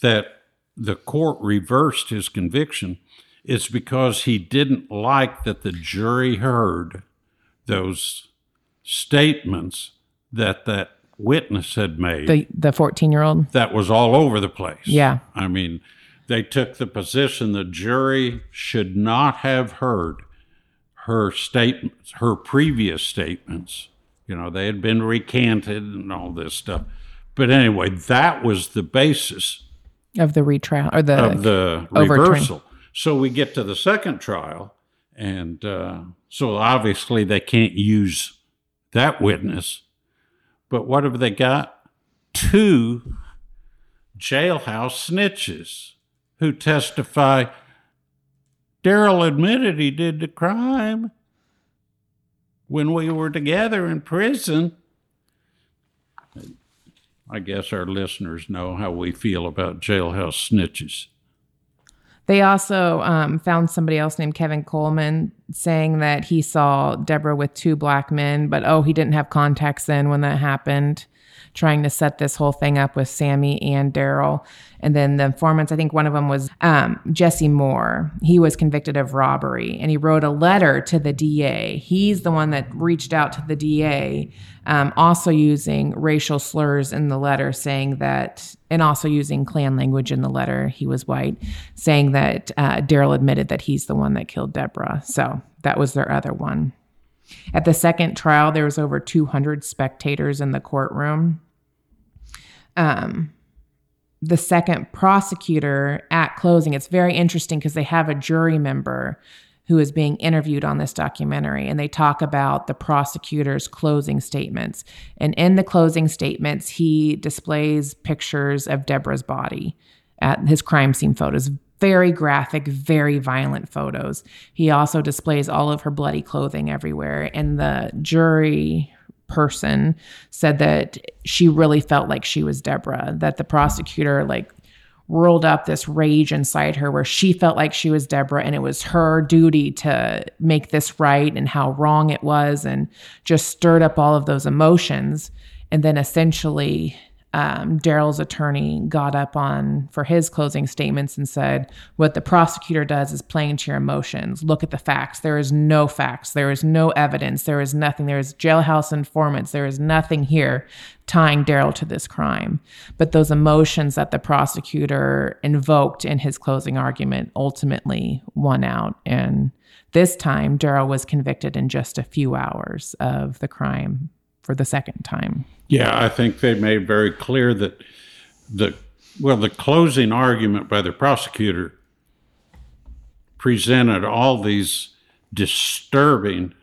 that the court reversed his conviction it's because he didn't like that the jury heard those statements that that witness had made The, the 14 year old. that was all over the place. Yeah. I mean, they took the position the jury should not have heard her statements, her previous statements. You know, they had been recanted and all this stuff. But anyway, that was the basis Of the retrial or the, of the overturn. reversal. So we get to the second trial, and uh, so obviously they can't use that witness. But what have they got? Two jailhouse snitches who testify. Darryl admitted he did the crime when we were together in prison. I guess our listeners know how we feel about jailhouse snitches. They also um, found somebody else named Kevin Coleman saying that he saw Deborah with two black men, but oh, he didn't have contacts in when that happened, trying to set this whole thing up with Sammy and Darryl. And then the informants, I think one of them was um, Jesse Moore. He was convicted of robbery and he wrote a letter to the DA. He's the one that reached out to the DA, um, also using racial slurs in the letter, saying that, and also using Klan language in the letter. He was white, saying that uh, Darryl admitted that he's the one that killed Deborah. So that was their other one. At the second trial, there was over 200 spectators in the courtroom. Um, the second prosecutor at closing, it's very interesting because they have a jury member who is being interviewed on this documentary and they talk about the prosecutor's closing statements. And in the closing statements, he displays pictures of Deborah's body at his crime scene photos. Very graphic, very violent photos. He also displays all of her bloody clothing everywhere. And the jury person said that she really felt like she was Deborah, that the prosecutor like whirled up this rage inside her where she felt like she was Deborah and it was her duty to make this right and how wrong it was and just stirred up all of those emotions. And then essentially um, Darryl's attorney got up on for his closing statements and said, What the prosecutor does is playing to your emotions. Look at the facts. There is no facts. There is no evidence. There is nothing. There is jailhouse informants. There is nothing here tying Darryl to this crime. But those emotions that the prosecutor invoked in his closing argument ultimately won out. And this time, Darryl was convicted in just a few hours of the crime for the second time. Yeah, I think they made very clear that the well, the closing argument by the prosecutor presented all these disturbing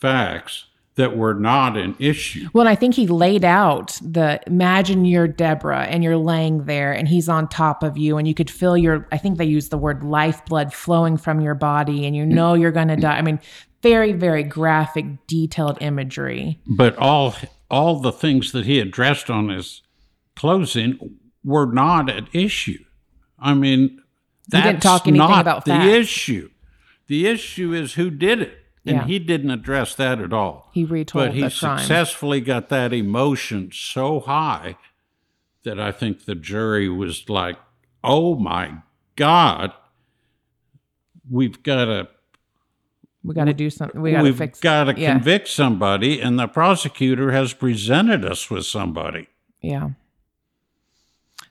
facts that were not an issue. Well, I think he laid out the imagine you're Deborah and you're laying there and he's on top of you and you could feel your I think they used the word lifeblood flowing from your body and you know you're going to die. I mean, very very graphic detailed imagery. But all all the things that he addressed on his closing were not an issue. I mean, that's didn't talk anything not about the facts. issue. The issue is who did it. And Yeah. he didn't address that at all. He retold but he the crime. successfully got that emotion so high that I think the jury was like, "Oh my God, we've got to We got to do something. We got to we've fix got to yeah. convict somebody, and the prosecutor has presented us with somebody." Yeah.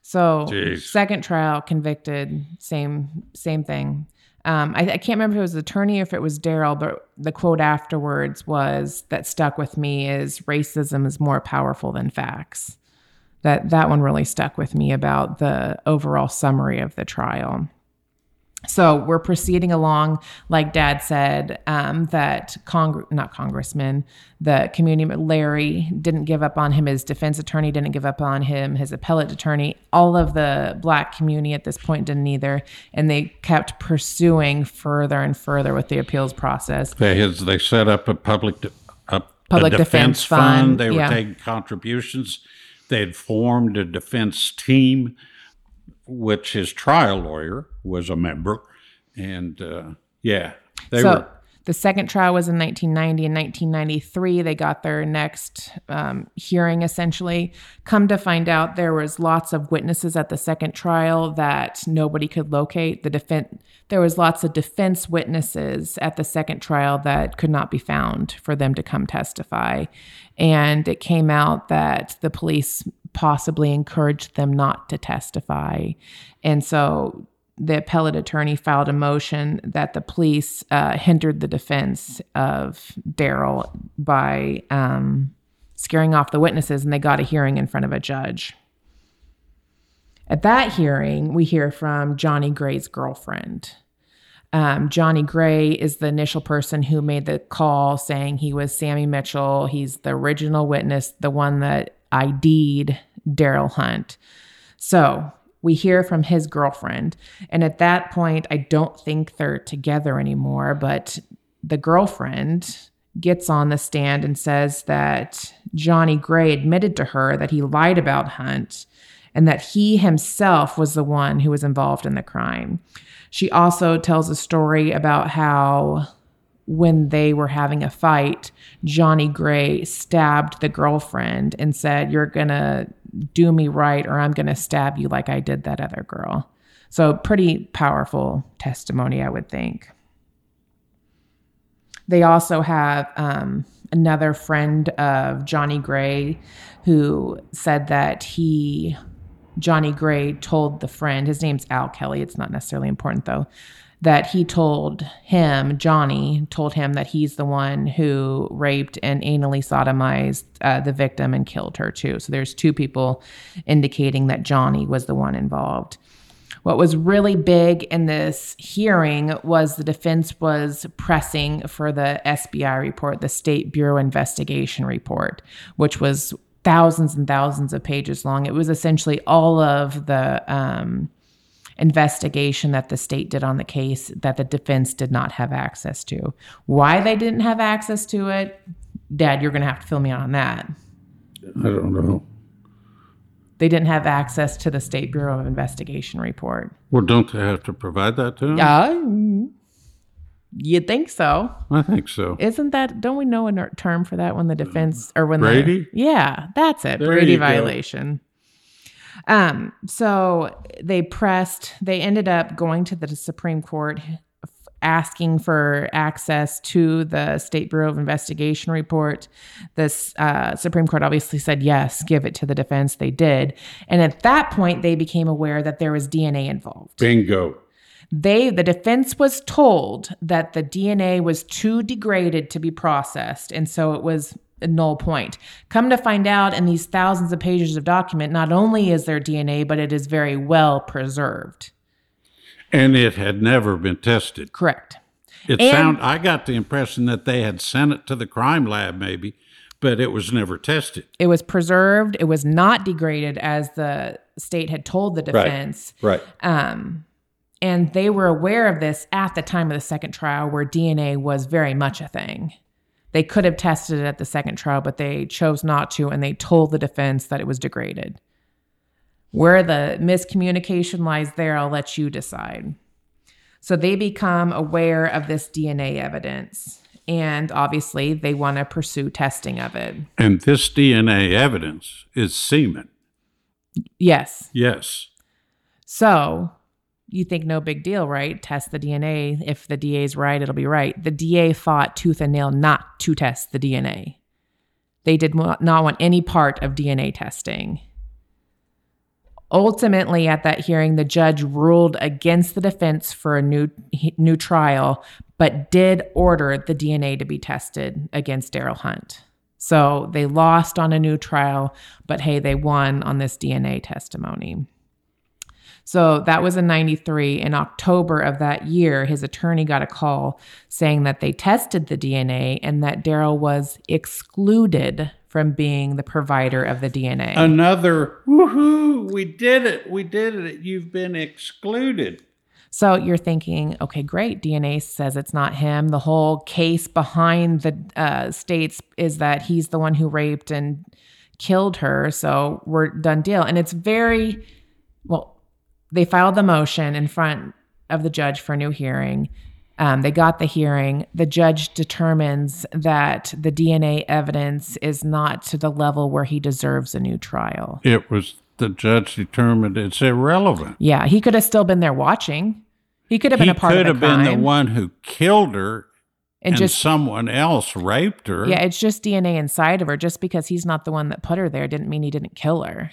So Jeez. second trial, convicted, same same thing. Um, I, I can't remember if it was the attorney or if it was Darryl, but the quote afterwards was that stuck with me is racism is more powerful than facts. That that one really stuck with me about the overall summary of the trial. So we're proceeding along, like Dad said, um, that Cong- not Congressman, the community Larry didn't give up on him. His defense attorney didn't give up on him. His appellate attorney, all of the black community at this point didn't either, and they kept pursuing further and further with the appeals process. They has, they set up a public de- a, Public a defense defense, fund, fund. They were yeah. taking contributions. They had formed a defense team, which his trial lawyer was a member, and uh, yeah, they so were. the second trial was in 1990 and 1993 they got their next um, hearing essentially. Come to find out there was lots of witnesses at the second trial that nobody could locate. The defense there was lots of defense witnesses at the second trial that could not be found for them to come testify. And it came out that the police possibly encouraged them not to testify. And so the appellate attorney filed a motion that the police uh, hindered the defense of Darryl by um, scaring off the witnesses, and they got a hearing in front of a judge. At that hearing, we hear from Johnny Gray's girlfriend. Um, Johnny Gray is the initial person who made the call saying he was Sammy Mitchell. He's the original witness, the one that ID'd Darryl Hunt. So we hear from his girlfriend. And at that point, I don't think they're together anymore, but the girlfriend gets on the stand and says that Johnny Gray admitted to her that he lied about Hunt and that he himself was the one who was involved in the crime. She also tells a story about how when they were having a fight, Johnny Gray stabbed the girlfriend and said, You're going to do me right, or I'm going to stab you like I did that other girl. So, pretty powerful testimony, I would think. They also have um, another friend of Johnny Gray who said that he, Johnny Gray, told the friend, his name's Al Kelly, it's not necessarily important though, that he told him, Johnny, told him that he's the one who raped and anally sodomized uh, the victim and killed her too. So there's two people indicating that Johnny was the one involved. What was really big in this hearing was the defense was pressing for the SBI report, the State Bureau Investigation report, which was thousands and thousands of pages long. It was essentially all of the um, investigation that the state did on the case that the defense did not have access to. Why they didn't have access to it, Dad, you're going to have to fill me on that. I don't know. They didn't have access to the State Bureau of Investigation report. Well, don't they have to provide that to him? Yeah. You'd think so. I think so. Isn't that? Don't we know a term for that when the defense or when Brady? The, yeah, that's it. There Brady violation. Um. So they pressed. They ended up going to the Supreme Court, asking for access to the State Bureau of Investigation report. This uh, Supreme Court obviously said yes, give it to the defense. They did, and at that point, they became aware that there was DNA involved Bingo. they the defense was told that the DNA was too degraded to be processed and so it was null point. Come to find out in these thousands of pages of document not only is there DNA but it is very well preserved. And it had never been tested. Correct. It And- sound I got the impression that they had sent it to the crime lab maybe, but it was never tested. It was preserved, it was not degraded as the state had told the defense. Right. Um, and they were aware of this at the time of the second trial, where DNA was very much a thing. They could have tested it at the second trial, but they chose not to, and they told the defense that it was degraded. Where the miscommunication lies there, I'll let you decide. So they become aware of this DNA evidence, and obviously they want to pursue testing of it. And this DNA evidence is semen. Yes. Yes. So you think no big deal, right? Test the DNA. If the DA is right, it'll be right. The DA fought tooth and nail not to test the DNA. They did not want any part of DNA testing. Ultimately, at that hearing, the judge ruled against the defense for a new new trial, but did order the DNA to be tested against Darryl Hunt. So they lost on a new trial, but hey, they won on this DNA testimony. So that was in 93. In October of that year, his attorney got a call saying that they tested the DNA and that Darryl was excluded from being the provider of the DNA. Another woohoo, we did it. We did it. You've been excluded. So you're thinking, okay, great. DNA says it's not him. The whole case behind the uh, states is that he's the one who raped and killed her. So we're done deal. And it's very, well, they filed the motion in front of the judge for a new hearing. Um, they got the hearing. The judge determines that the DNA evidence is not to the level where he deserves a new trial. It was the judge determined it's irrelevant. Yeah, he could have still been there watching. He could have been He a part of the He could have been the one who killed her and, and, just someone else raped her. yeah, it's just DNA inside of her. Just because he's not the one that put her there didn't mean he didn't kill her.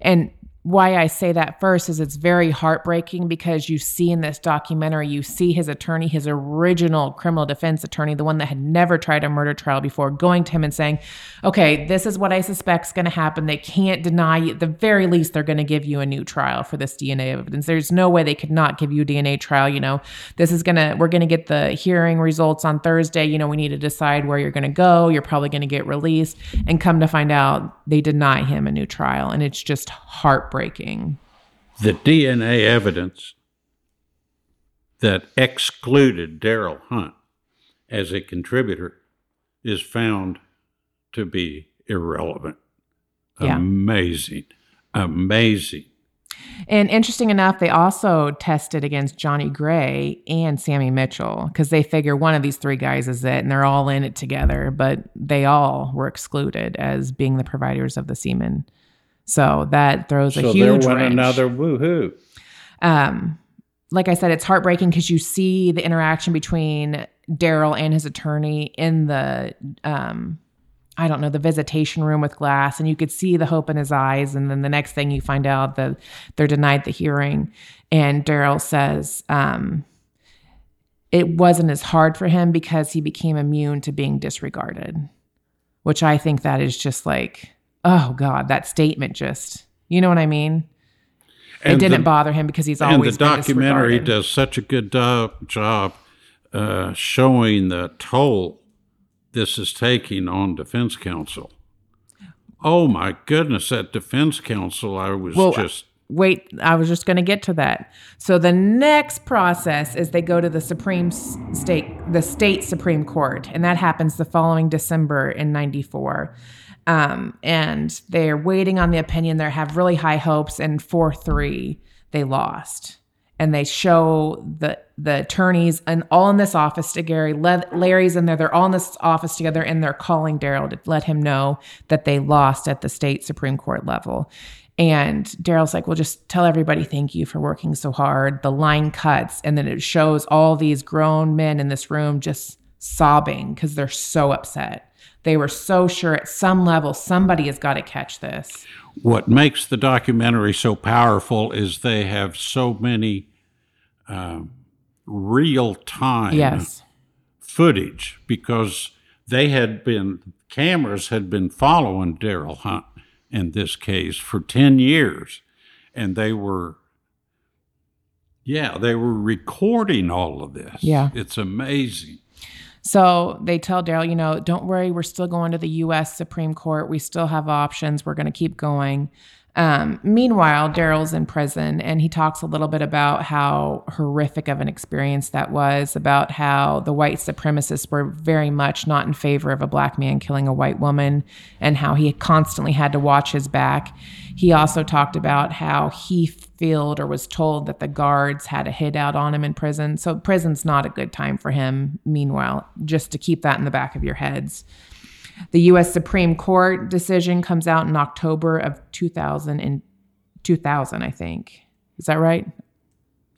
And why I say that first is it's very heartbreaking because you see in this documentary, you see his attorney, his original criminal defense attorney, the one that had never tried a murder trial before, going to him and saying, Okay, this is what I suspect is going to happen. They can't deny you. At the very least, they're going to give you a new trial for this DNA evidence. There's no way they could not give you a DNA trial. You know, this is going to, we're going to get the hearing results on Thursday. You know, we need to decide where you're going to go. You're probably going to get released. And come to find out, they deny him a new trial. And it's just heartbreaking. The DNA evidence that excluded Darryl Hunt as a contributor is found to be irrelevant. Yeah. Amazing. Amazing. And interesting enough, they also tested against Johnny Gray and Sammy Mitchell because they figure one of these three guys is it, and they're all in it together. But they all were excluded as being the providers of the semen. So that throws a so huge there went wrench. another woohoo. Um, like I said, it's heartbreaking because you see the interaction between Darryl and his attorney in the um, I don't know, the visitation room with glass, and you could see the hope in his eyes. And then the next thing you find out that they're denied the hearing. And Darryl says um, it wasn't as hard for him because he became immune to being disregarded, which I think that is just like, oh God, that statement just, you know what I mean? it didn't the- bother him because he's and always the been documentary does such a good do- job uh, showing the toll this is taking on defense counsel. Oh my goodness, that defense counsel, I was Well, just Wait, I was just going to get to that. So the next process is they go to the Supreme State, the state Supreme Court, and that happens the following December in '94. Um, and they're waiting on the opinion. They have really high hopes, and four three they lost. and they show the the attorneys and all in this office to Gary. Larry's in there. They're all in this office together, and they're calling Darryl to let him know that they lost at the state supreme court level. And Darryl's like, "Well, just tell everybody thank you for working so hard." The line cuts, and then it shows all these grown men in this room just sobbing because they're so upset. They were so sure at some level somebody has got to catch this. What makes the documentary so powerful is they have so many uh, real time yes. footage because they had been, cameras had been following Darryl Hunt in this case for 10 years. And they were, yeah, they were recording all of this. Yeah. It's amazing. So they tell Darryl, you know, don't worry, we're still going to the U.S. Supreme Court. We still have options. We're going to keep going. Um, meanwhile, Darryl's in prison and he talks a little bit about how horrific of an experience that was, about how the white supremacists were very much not in favor of a black man killing a white woman and how he constantly had to watch his back. He also talked about how he felt or was told that the guards had a hit out on him in prison. So prison's not a good time for him, meanwhile, just to keep that in the back of your heads. The U.S. Supreme Court decision comes out in October of 2000 and 2000, I think. Is that right?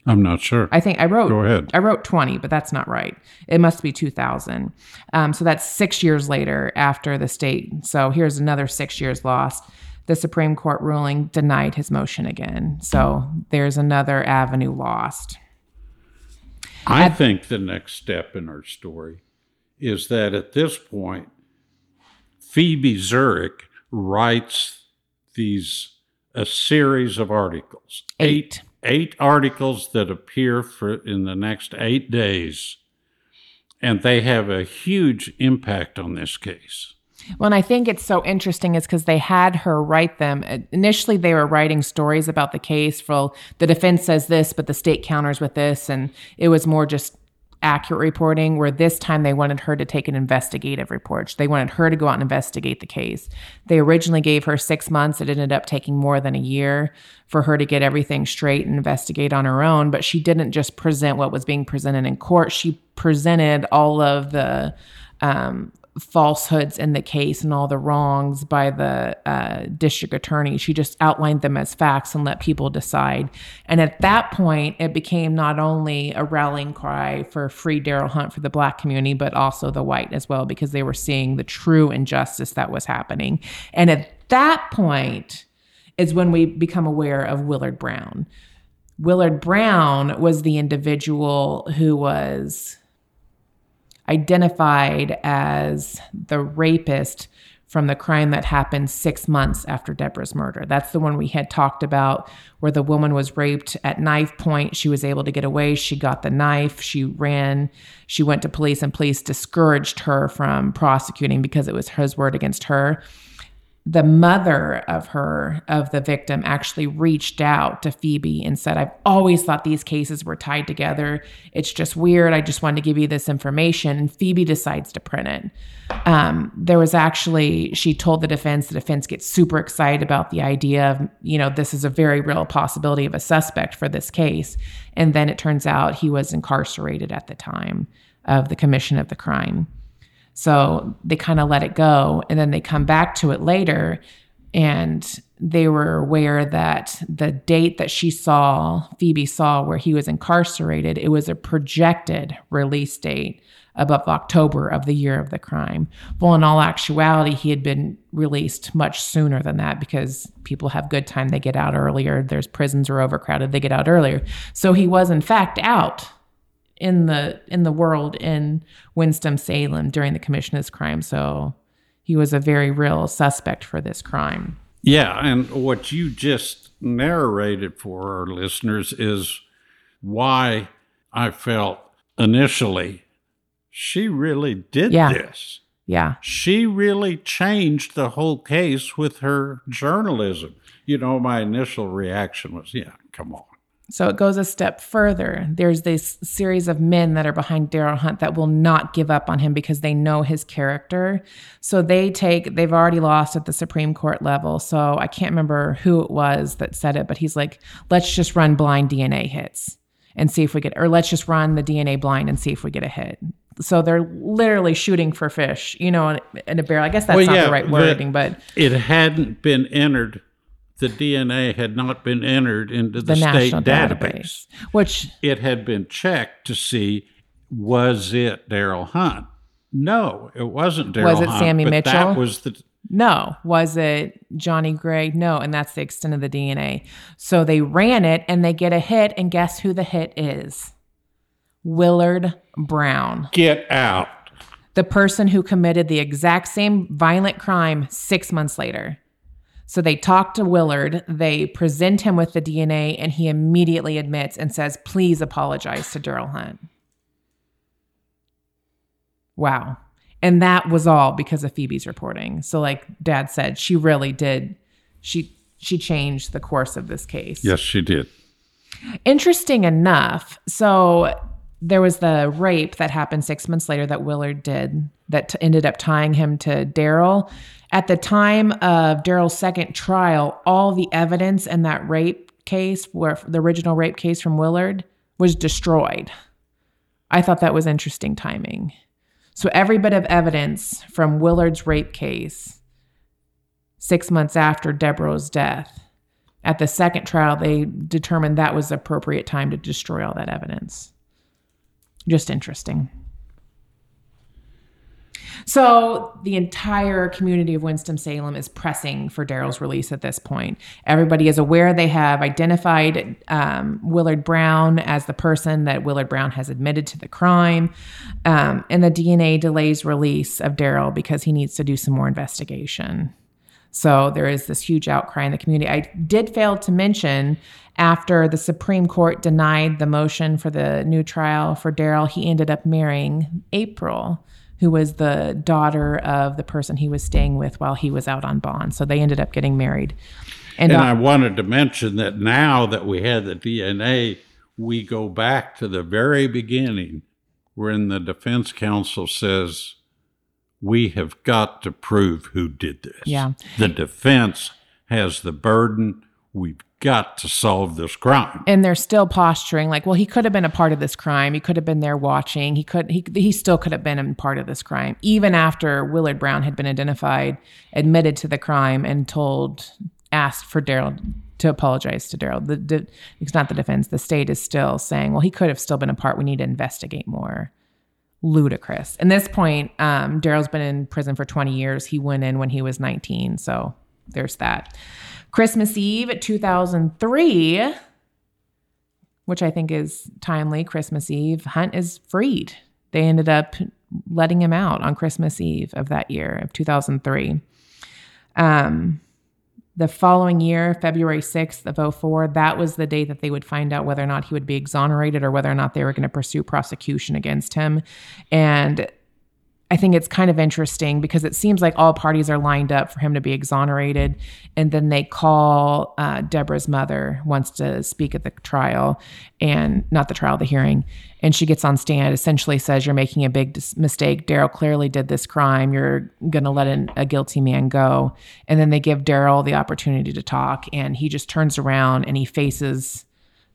I'm not sure. I think I wrote. Go ahead. I wrote 20, but that's not right. It must be 2000. Um, so that's six years later after the state. So here's another six years lost. The Supreme Court ruling denied his motion again. So there's another avenue lost. I at, think the next step in our story is that at this point, Phoebe Zerwick writes these a series of articles. Eight. Eight, articles that appear for in the next eight days. And they have a huge impact on this case. Well, and I think it's so interesting is because they had her write them. Initially, they were writing stories about the case. For the defense says this, but the state counters with this, and it was more just accurate reporting, where this time they wanted her to take an investigative report. They wanted her to go out and investigate the case. They originally gave her six months. It ended up taking more than a year for her to get everything straight and investigate on her own. But she didn't just present what was being presented in court, she presented all of the um, falsehoods in the case and all the wrongs by the uh, district attorney. She just outlined them as facts and let people decide. And at that point, it became not only a rallying cry for free Darryl Hunt for the black community, but also the white as well, because they were seeing the true injustice that was happening. And at that point is when we become aware of Willard Brown. Willard Brown was the individual who was identified as the rapist from the crime that happened six months after Deborah's murder. That's the one we had talked about where the woman was raped at knife point. She was able to get away. She got the knife. She ran. She went to police, and police discouraged her from prosecuting because it was his word against her the mother of her of the victim actually reached out to Phoebe and said I've always thought these cases were tied together. It's just weird. I just wanted to give you this information. And Phoebe decides to print it. Um, there was actually she told the defense the defense gets super excited about the idea of you know this is a very real possibility of a suspect for this case. And then it turns out he was incarcerated at the time of the commission of the crime so they kind of let it go and then they come back to it later and they were aware that the date that she saw, Phoebe saw where he was incarcerated, it was a projected release date above October of the year of the crime. Well, in all actuality, he had been released much sooner than that because people have good time. They get out earlier. There's prisons are overcrowded. They get out earlier. So he was in fact out in the in the world in Winston Salem during the commission of this crime. So he was a very real suspect for this crime. Yeah, and what you just narrated for our listeners is why I felt initially she really did yeah. this. Yeah. She really changed the whole case with her journalism. You know, my initial reaction was, yeah, come on. So it goes a step further. There's this series of men that are behind Darryl Hunt that will not give up on him because they know his character. So they take, they've already lost at the Supreme Court level. So I can't remember who it was that said it, but he's like, let's just run blind DNA hits. and see if we get, or let's just run the DNA blind and see if we get a hit. So they're literally shooting for fish, you know, in, in a barrel. I guess that's Well, not yeah, the right wording, but It hadn't been entered. The DNA had not been entered into the, the state database. database, which It had been checked to see was it Darryl Hunt. No, it wasn't Darryl Hunt. Was it Hunt, Sammy Mitchell? That was the No. Was it Johnny Gray? No. And that's the extent of the DNA. So they ran it and they get a hit. And guess who the hit is? Willard Brown, get out. the person who committed the exact same violent crime six months later. So they talk to Willard, they present him with the DNA, and he immediately admits and says, Please apologize to Darryl Hunt. Wow. And that was all because of Phoebe's reporting. So like dad said, she really did she she changed the course of this case. Yes, she did. Interesting enough, so there was the rape that happened 6 months later that Willard did that t- ended up tying him to Darryl. At the time of Darryl's second trial, all the evidence in that rape case, where the original rape case from Willard, was destroyed. I thought that was interesting timing. So every bit of evidence from Willard's rape case, six months after Deborah's death, at the second trial, they determined that was the appropriate time to destroy all that evidence. Just interesting. So the entire community of Winston-Salem is pressing for Darryl's release at this point. Everybody is aware they have identified um, Willard Brown as the person that Willard Brown has admitted to the crime, um, and the DNA delays release of Darryl because he needs to do some more investigation. So there is this huge outcry in the community. I did fail to mention after the Supreme Court denied the motion for the new trial for Darryl, he ended up marrying April, who was the daughter of the person he was staying with while he was out on bond. So they ended up getting married. And, And uh, I wanted to mention that now that we had the DNA, we go back to the very beginning when the defense counsel says, We have got to prove who did this. Yeah. The defense has the burden. We've got to solve this crime. and they're still posturing like, well, he could have been a part of this crime. He could have been there watching. He could he he still could have been a part of this crime, even after Willard Brown had been identified, admitted to the crime, and told asked for Darryl to apologize to Darryl. The, the it's not the defense. The state is still saying, well, he could have still been a part. We need to investigate more. Ludicrous. At this point, um, Darryl's been in prison for 20 years. He went in when he was 19. So there's that. Christmas Eve 2003, which I think is timely, Christmas Eve, Hunt is freed. They ended up letting him out on Christmas Eve of that year, of 2003. Um, the following year, February 6th of 04, that was the day that they would find out whether or not he would be exonerated or whether or not they were going to pursue prosecution against him. And I think it's kind of interesting because it seems like all parties are lined up for him to be exonerated. And then they call uh, Deborah's mother, wants to speak at the trial and not the trial, the hearing. And she gets on stand, essentially says, You're making a big dis- mistake. Darryl clearly did this crime. You're going to let an, a guilty man go. And then they give Darryl the opportunity to talk. And he just turns around and he faces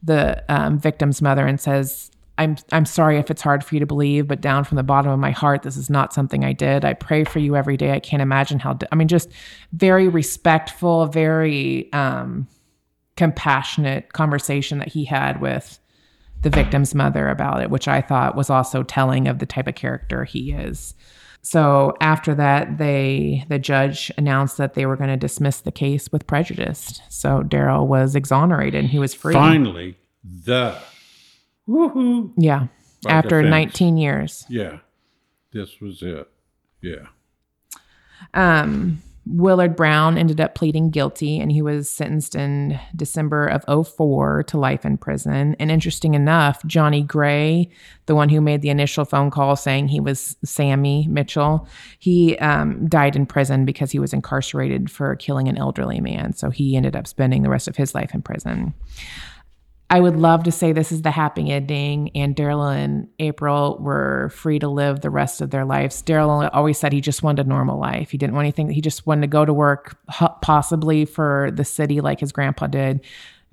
the um, victim's mother and says, I'm I'm sorry if it's hard for you to believe, but down from the bottom of my heart, this is not something I did. I pray for you every day. I can't imagine how. I mean, just very respectful, very um, compassionate conversation that he had with the victim's mother about it, which I thought was also telling of the type of character he is. So after that, they the judge announced that they were going to dismiss the case with prejudice. So Darryl was exonerated and he was free. Finally, the woohoo. Yeah. By After 19 years. Yeah, this was it. Yeah. Um, Willard Brown ended up pleading guilty and he was sentenced in December of 04 to life in prison. And interesting enough, Johnny Gray, the one who made the initial phone call saying he was Sammy Mitchell, he um, died in prison because he was incarcerated for killing an elderly man. So he ended up spending the rest of his life in prison. I would love to say this is the happy ending, and Darryl and April were free to live the rest of their lives. Darryl always said he just wanted a normal life. He didn't want anything. He just wanted to go to work, possibly for the city like his grandpa did,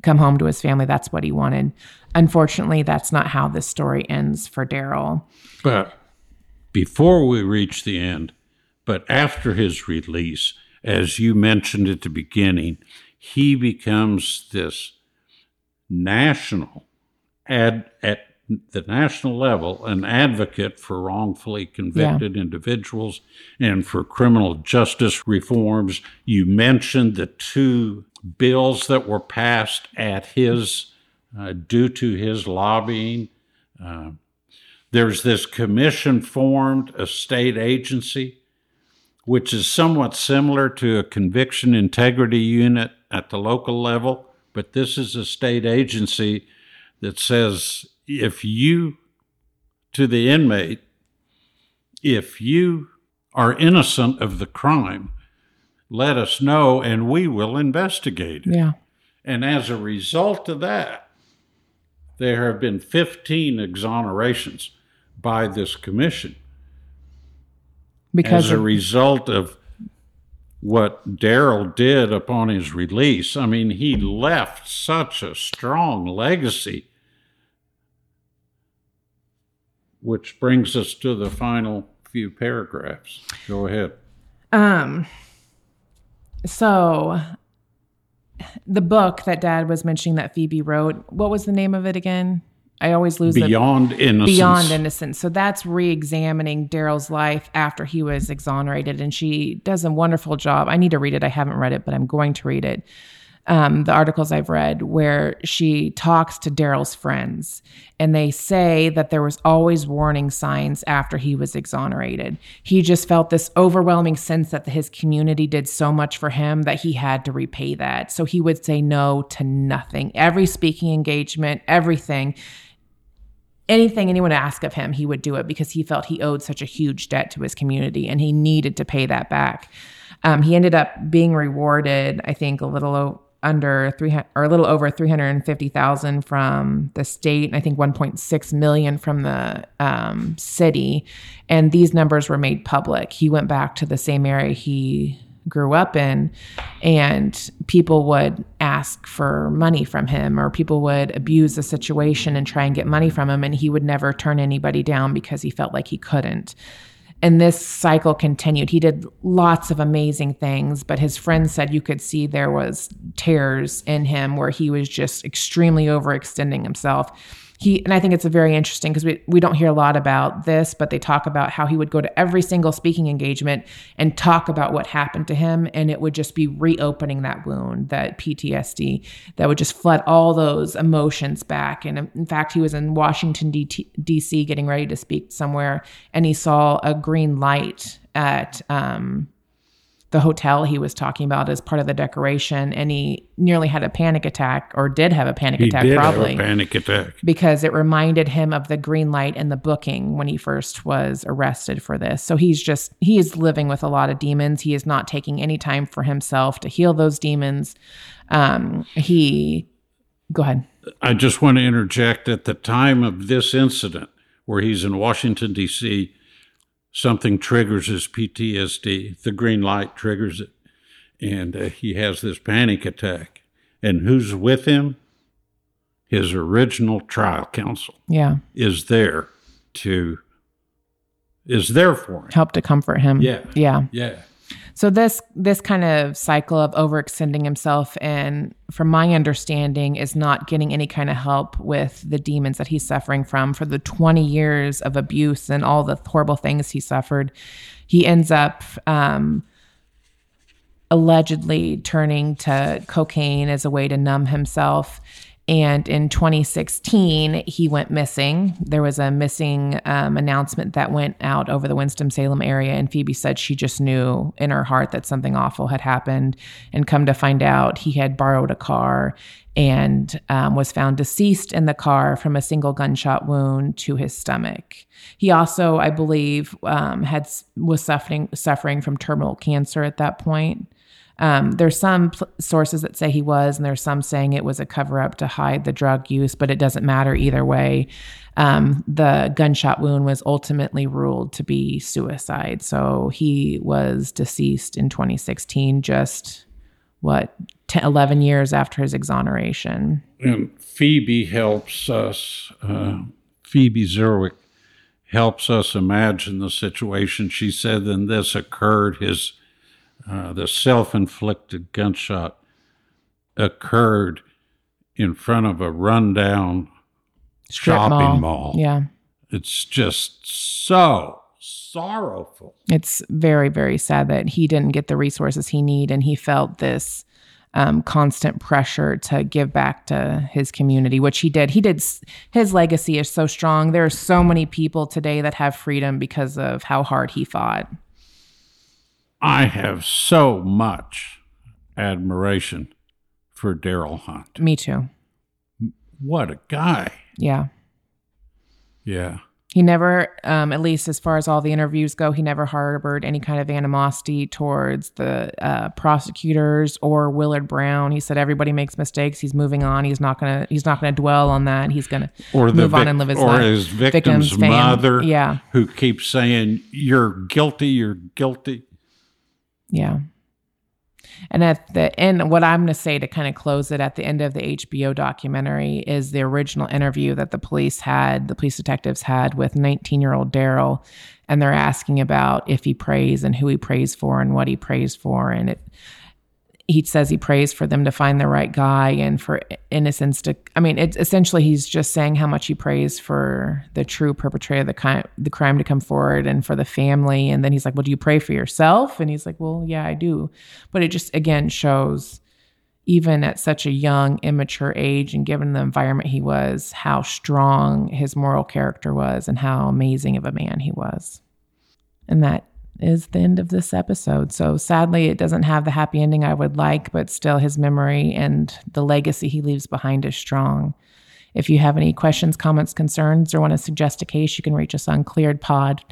come home to his family. That's what he wanted. Unfortunately, that's not how this story ends for Darryl. But before we reach the end, but after his release, as you mentioned at the beginning, he becomes this national ad at the national level an advocate for wrongfully convicted yeah. individuals and for criminal justice reforms. You mentioned the two bills that were passed at his uh, due to his lobbying. Uh, there's this commission formed, a state agency, which is somewhat similar to a conviction integrity unit at the local level, but this is a state agency that says if you, to the inmate, if you are innocent of the crime, let us know and we will investigate it. Yeah. And as a result of that, there have been 15 exonerations by this commission. Because as a of- result of what Darryl did upon his release. I mean, he left such a strong legacy which brings us to the final few paragraphs. Go ahead. Um, so the book that dad was mentioning that Phoebe wrote, what was the name of it again? I always lose Beyond the, Innocence. Beyond Innocence. So that's re-examining Darryl's life after he was exonerated, and she does a wonderful job. I need to read it. I haven't read it, but I'm going to read it um, the articles I've read where she talks to Darryl's friends, and they say that there was always warning signs after he was exonerated. He just felt this overwhelming sense that his community did so much for him that he had to repay that. So he would say no to nothing. Every speaking engagement, everything anything anyone asked of him, he would do it because he felt he owed such a huge debt to his community and he needed to pay that back. Um, he ended up being rewarded, I think, a little under 300 or a little over 350,000 from the state and I think 1.6 million from the um, city and these numbers were made public. He went back to the same area he grew up in and people would ask for money from him or people would abuse the situation and try and get money from him and he would never turn anybody down because he felt like he couldn't and this cycle continued. He did lots of amazing things, but his friends said you could see there was tears in him where he was just extremely overextending himself he and I think it's a very interesting because we, we don't hear a lot about this, but they talk about how he would go to every single speaking engagement and talk about what happened to him, and it would just be reopening that wound, that PTSD, that would just flood all those emotions back. And in fact, he was in Washington D.C. getting ready to speak somewhere, and he saw a green light at um, the hotel he was talking about as part of the decoration, and he nearly had a panic attack, or did have a panic he attack, did probably have a panic attack because it reminded him of the green light and the booking when he first was arrested for this. So he's just he is living with a lot of demons. He is not taking any time for himself to heal those demons. Um, he go ahead. I just want to interject at the time of this incident where he's in Washington D.C something triggers his PTSD. The green light triggers it. And uh, he has this panic attack. And who's with him? His original trial counsel. Yeah. Is there to, is there for him. Help to comfort him. Yeah. Yeah. Yeah. So this this kind of cycle of overextending himself and from my understanding is not getting any kind of help with the demons that he's suffering from for the 20 years of abuse and all the horrible things he suffered. He ends up um, allegedly turning to cocaine as a way to numb himself and in 2016, he went missing. There was a missing um, announcement that went out over the Winston-Salem area, and Phoebe said she just knew in her heart that something awful had happened. And come to find out, he had borrowed a car and um, was found deceased in the car from a single gunshot wound to his stomach. He also, I believe, um, had was suffering suffering from terminal cancer at that point. Um, there's some pl- sources that say he was, and there's some saying it was a cover up to hide the drug use, but it doesn't matter either way. Um, the gunshot wound was ultimately ruled to be suicide. So he was deceased in 2016, just what 10, 11 years after his exoneration. And Phoebe helps us. Uh, Phoebe Zerwick helps us imagine the situation. She said, "Then this occurred. His uh, the self-inflicted gunshot occurred in front of a rundown Strip shopping mall. Yeah. It's just so sorrowful. It's very, very sad that he didn't get the resources he need and he felt this um, constant pressure to give back to his community, which he did. He did. His legacy is so strong. There are so many people today that have freedom because of how hard he fought. I have so much admiration for Darryl Hunt. Me too. What a guy. Yeah. Yeah. He never, um, at least as far as all the interviews go, he never harbored any kind of animosity towards the uh, prosecutors or Willard Brown. He said everybody makes mistakes. He's moving on. He's not gonna. He's not gonna dwell on that. He's gonna Or the move on and live his life. or life. his victim's, Victim's mother yeah. who keeps saying, You're guilty, you're guilty. Yeah. And at the end, what I'm going to say to kind of close it at the end of the HBO documentary is the original interview that the police had, the police detectives had with 19 year old Darryl. And they're asking about if he prays and who he prays for and what he prays for. And it, he says he prays for them to find the right guy and for innocence to i mean it's essentially he's just saying how much he prays for the true perpetrator of the, ki- the crime to come forward and for the family. And then he's like well do you pray for yourself? And he's like well yeah i do. But it just again shows even at such a young immature age and given the environment he was how strong his moral character was and how amazing of a man he was. And that is the end of this episode. So sadly, it doesn't have the happy ending I would like, but still, his memory and the legacy he leaves behind is strong. If you have any questions, comments, concerns, or want to suggest a case, you can reach us on Cleared Pod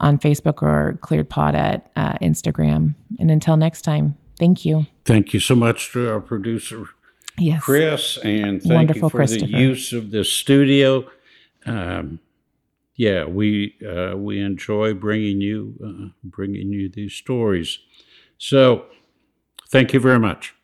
on Facebook or Cleared Pod at uh, Instagram. And until next time, thank you. Thank you so much to our producer, Yes. Chris, and thank Wonderful you for the use of the studio. Um, yeah, we uh, we enjoy bringing you uh, bringing you these stories. So, thank you very much.